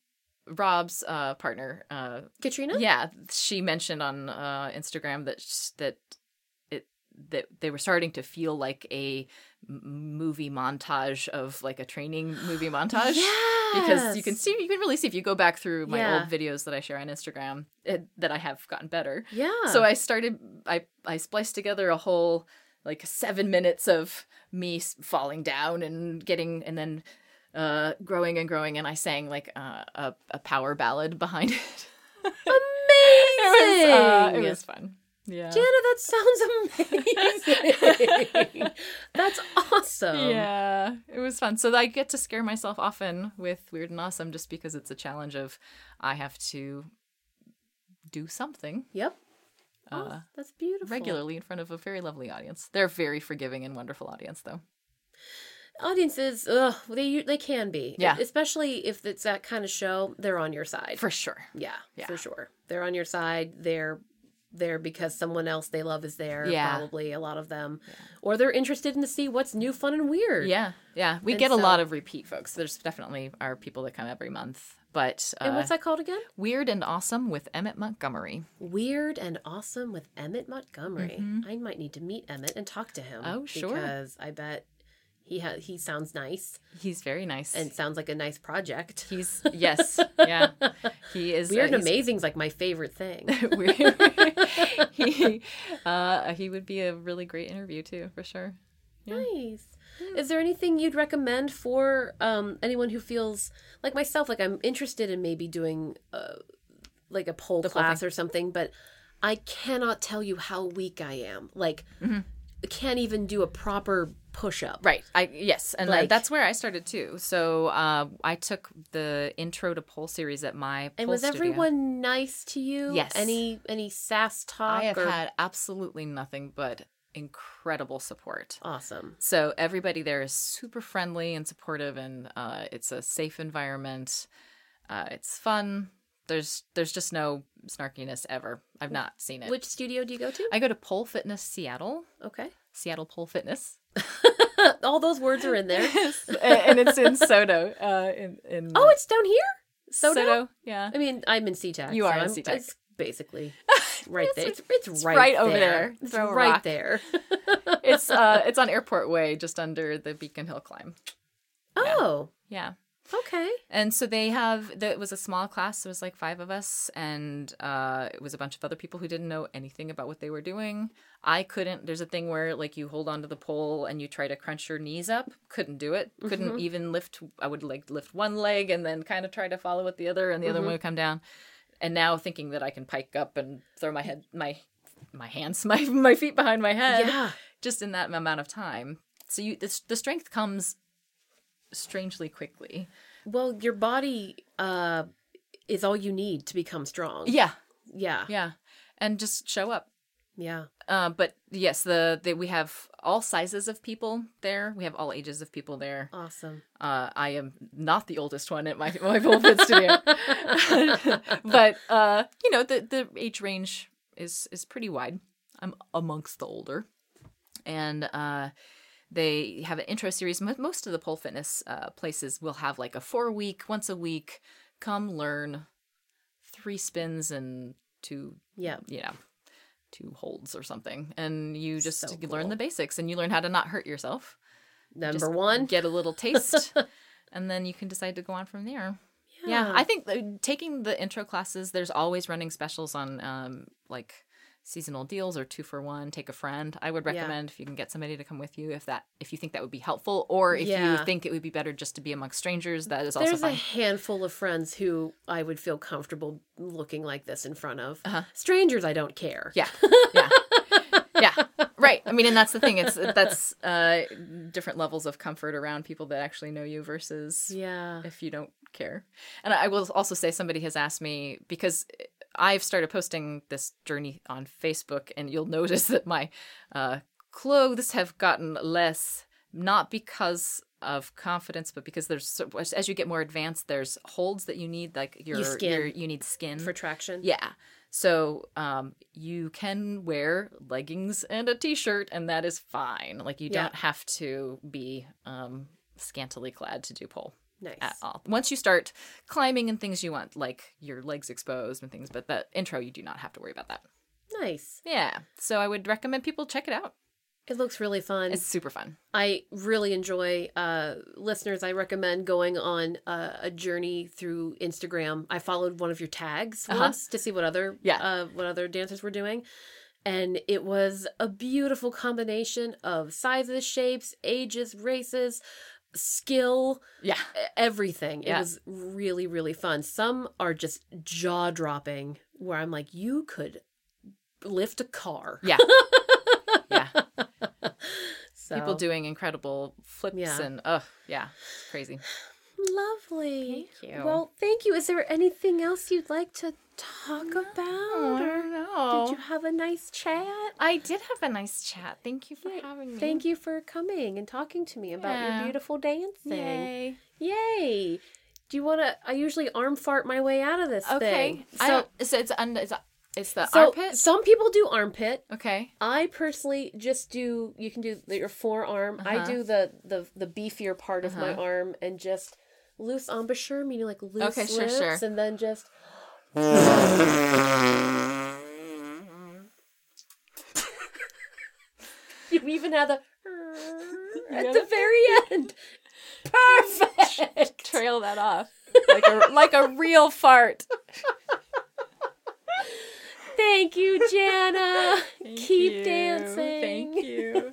Rob's uh partner uh Katrina? yeah she mentioned on uh Instagram that sh- that it that they were starting to feel like a movie montage of like a training movie [GASPS] montage because you can see you can really see if you go back through my Yeah. old videos that I share on Instagram it, that I have gotten better. Yeah. So I started I I spliced together a whole like 7 minutes of me falling down and getting and then uh growing and growing and I sang like uh, a a power ballad behind it. amazing. [LAUGHS] it was uh, it was fun. Yeah. Jana, that sounds amazing. [LAUGHS] That's awesome. yeah, it was fun. So I get to scare myself often with Weird and Awesome just because it's a challenge of I have to do something Yep. uh, Oh, that's beautiful. regularly in front of a very lovely audience. They're a very forgiving and wonderful audience, though. Audiences, ugh, they they can be. Yeah. Especially if it's that kind of show, they're on your side. For sure. yeah, Yeah. for sure. They're on your side. They're there because someone else they love is there. Yeah. Probably a lot of them, or they're interested in to see what's new, fun, and weird. Yeah, yeah. We And get a lot of repeat folks. There's definitely are people that come every month. But uh, And what's that called again? Weird and Awesome with Emmett Montgomery. Weird and awesome with Emmett Montgomery. I might need to meet Emmett and talk to him. Mm-hmm. Oh, sure. Because I bet he ha- he sounds nice He's very nice. and sounds like a nice project. he's [LAUGHS] yes, yeah. He is Weird uh, amazing's like my favorite thing. [LAUGHS] [LAUGHS] He uh, he would be a really great interview too, for sure. Nice. Is there anything you'd recommend for um, anyone who feels like myself, like I'm interested in maybe doing uh, like a pole pole class or something, but I cannot tell you how weak I am. Like, I can't even do a proper push up. Right. I yes, and Like- that's where I started too. So uh, I took the intro to pole series at my And was studio. everyone nice to you? Yes. Any any sass talk? I have or... had absolutely nothing but incredible support. awesome. So everybody there is super friendly and supportive, and uh, it's a safe environment. Uh, it's fun. There's there's just no snarkiness ever. I've not seen it. Which studio do you go to? I go to Pole Fitness Seattle, okay. Seattle Pole Fitness, [LAUGHS] All those words are in there. and it's in SoDo. Uh, in in oh, it's down here. SoDo? SoDo, yeah. I mean, I'm in SeaTac. You are so in SeaTac. It's basically [LAUGHS] right there. It's, It's- it's, it's right, right over there. there. It's right rock. there. [LAUGHS] It's uh it's on Airport Way, just under the Beacon Hill climb. oh, Yeah. Okay. And so they have the, it was a small class. It was like five of us, and uh, it was a bunch of other people who didn't know anything about what they were doing. I couldn't. There's a thing where like you hold onto the pole and you try to crunch your knees up. Couldn't do it. Couldn't even lift. I would like lift one leg and then kind of try to follow with the other, and the other one would come down. And now thinking that I can pike up and throw my head, my my hands, [LAUGHS] my my feet behind my head, Yeah. just in that amount of time. So you the, the strength comes strangely quickly. Well, your body uh is all you need to become strong. Yeah, Yeah. yeah, and just show up. Yeah. Uh, but yes, the, the we have all sizes of people there. We have all ages of people there. Awesome. Uh, I am not the oldest one at my my fit studio, [LAUGHS] but uh, you know the the age range is is pretty wide. I'm amongst the older, and uh, they have an intro series. Most of the pole fitness uh, places will have like a four week, once a week, come learn three spins and two Yeah. you know, two holds or something. And you just So you learn the basics and you learn how to not hurt yourself. Number Just one. Get a little taste [LAUGHS] and then you can decide to go on from there. Yeah, I think uh, taking the intro classes, there's always running specials on um, like seasonal deals or two for one. Take a friend. I would Yeah. recommend if you can get somebody to come with you, if that if you think that would be helpful, or if Yeah. you think it would be better just to be amongst strangers. That is also There's a handful of friends who I would feel comfortable looking like this in front of. Uh-huh. Strangers, I don't care. Yeah, [LAUGHS] yeah, yeah. Right. I mean, and that's the thing. It's that's uh, different levels of comfort around people that actually know you versus Yeah. if you don't care. And I will also say somebody has asked me because I've started posting this journey on Facebook, and you'll [LAUGHS] notice that my uh, clothes have gotten less, not because of confidence, but because there's as you get more advanced, there's holds that you need, like your skin. your you need skin For traction. yeah. So um, you can wear leggings and a t-shirt, and that is fine. Like you Yeah. don't have to be um, scantily clad to do pole Nice. at all. Once you start climbing and things you want, like your legs exposed and things, but the intro you do not have to worry about that. Nice. Yeah. So I would recommend people check it out. It looks really fun. It's super fun. I really enjoy uh listeners I recommend going on uh, a journey through Instagram. I followed one of your tags Uh-huh. once to see what other Yeah. uh what other dancers were doing. And it was a beautiful combination of sizes, shapes, ages, races, skill, Yeah. everything. It was really, really fun. Some are just jaw dropping, where I'm like, you could lift a car. Yeah. [LAUGHS] yeah. So, People doing incredible flips Yeah. and oh yeah, it's crazy. Lovely. Thank you. Well, thank you. Is there anything else you'd like to talk about? I or don't know. did you have a nice chat? I did have a nice chat. Thank you for having me. Thank you for coming and talking to me about Yeah. your beautiful dancing. Yay. Yay. Do you want to? I usually arm fart my way out of this Okay. thing. I So, so it's un, it's, it's the so armpit. some people do armpit. Okay. I personally just do. You can do your forearm. I Uh-huh. do the the the beefier part of my Uh-huh. arm and just loose embouchure, meaning like loose Okay, sure, lips, sure. and then just. [LAUGHS] you even have the [LAUGHS] at the very [LAUGHS] end. Perfect. Trail that off like a like a real fart. Thank you, Jana. Thank Keep you. dancing. Thank you.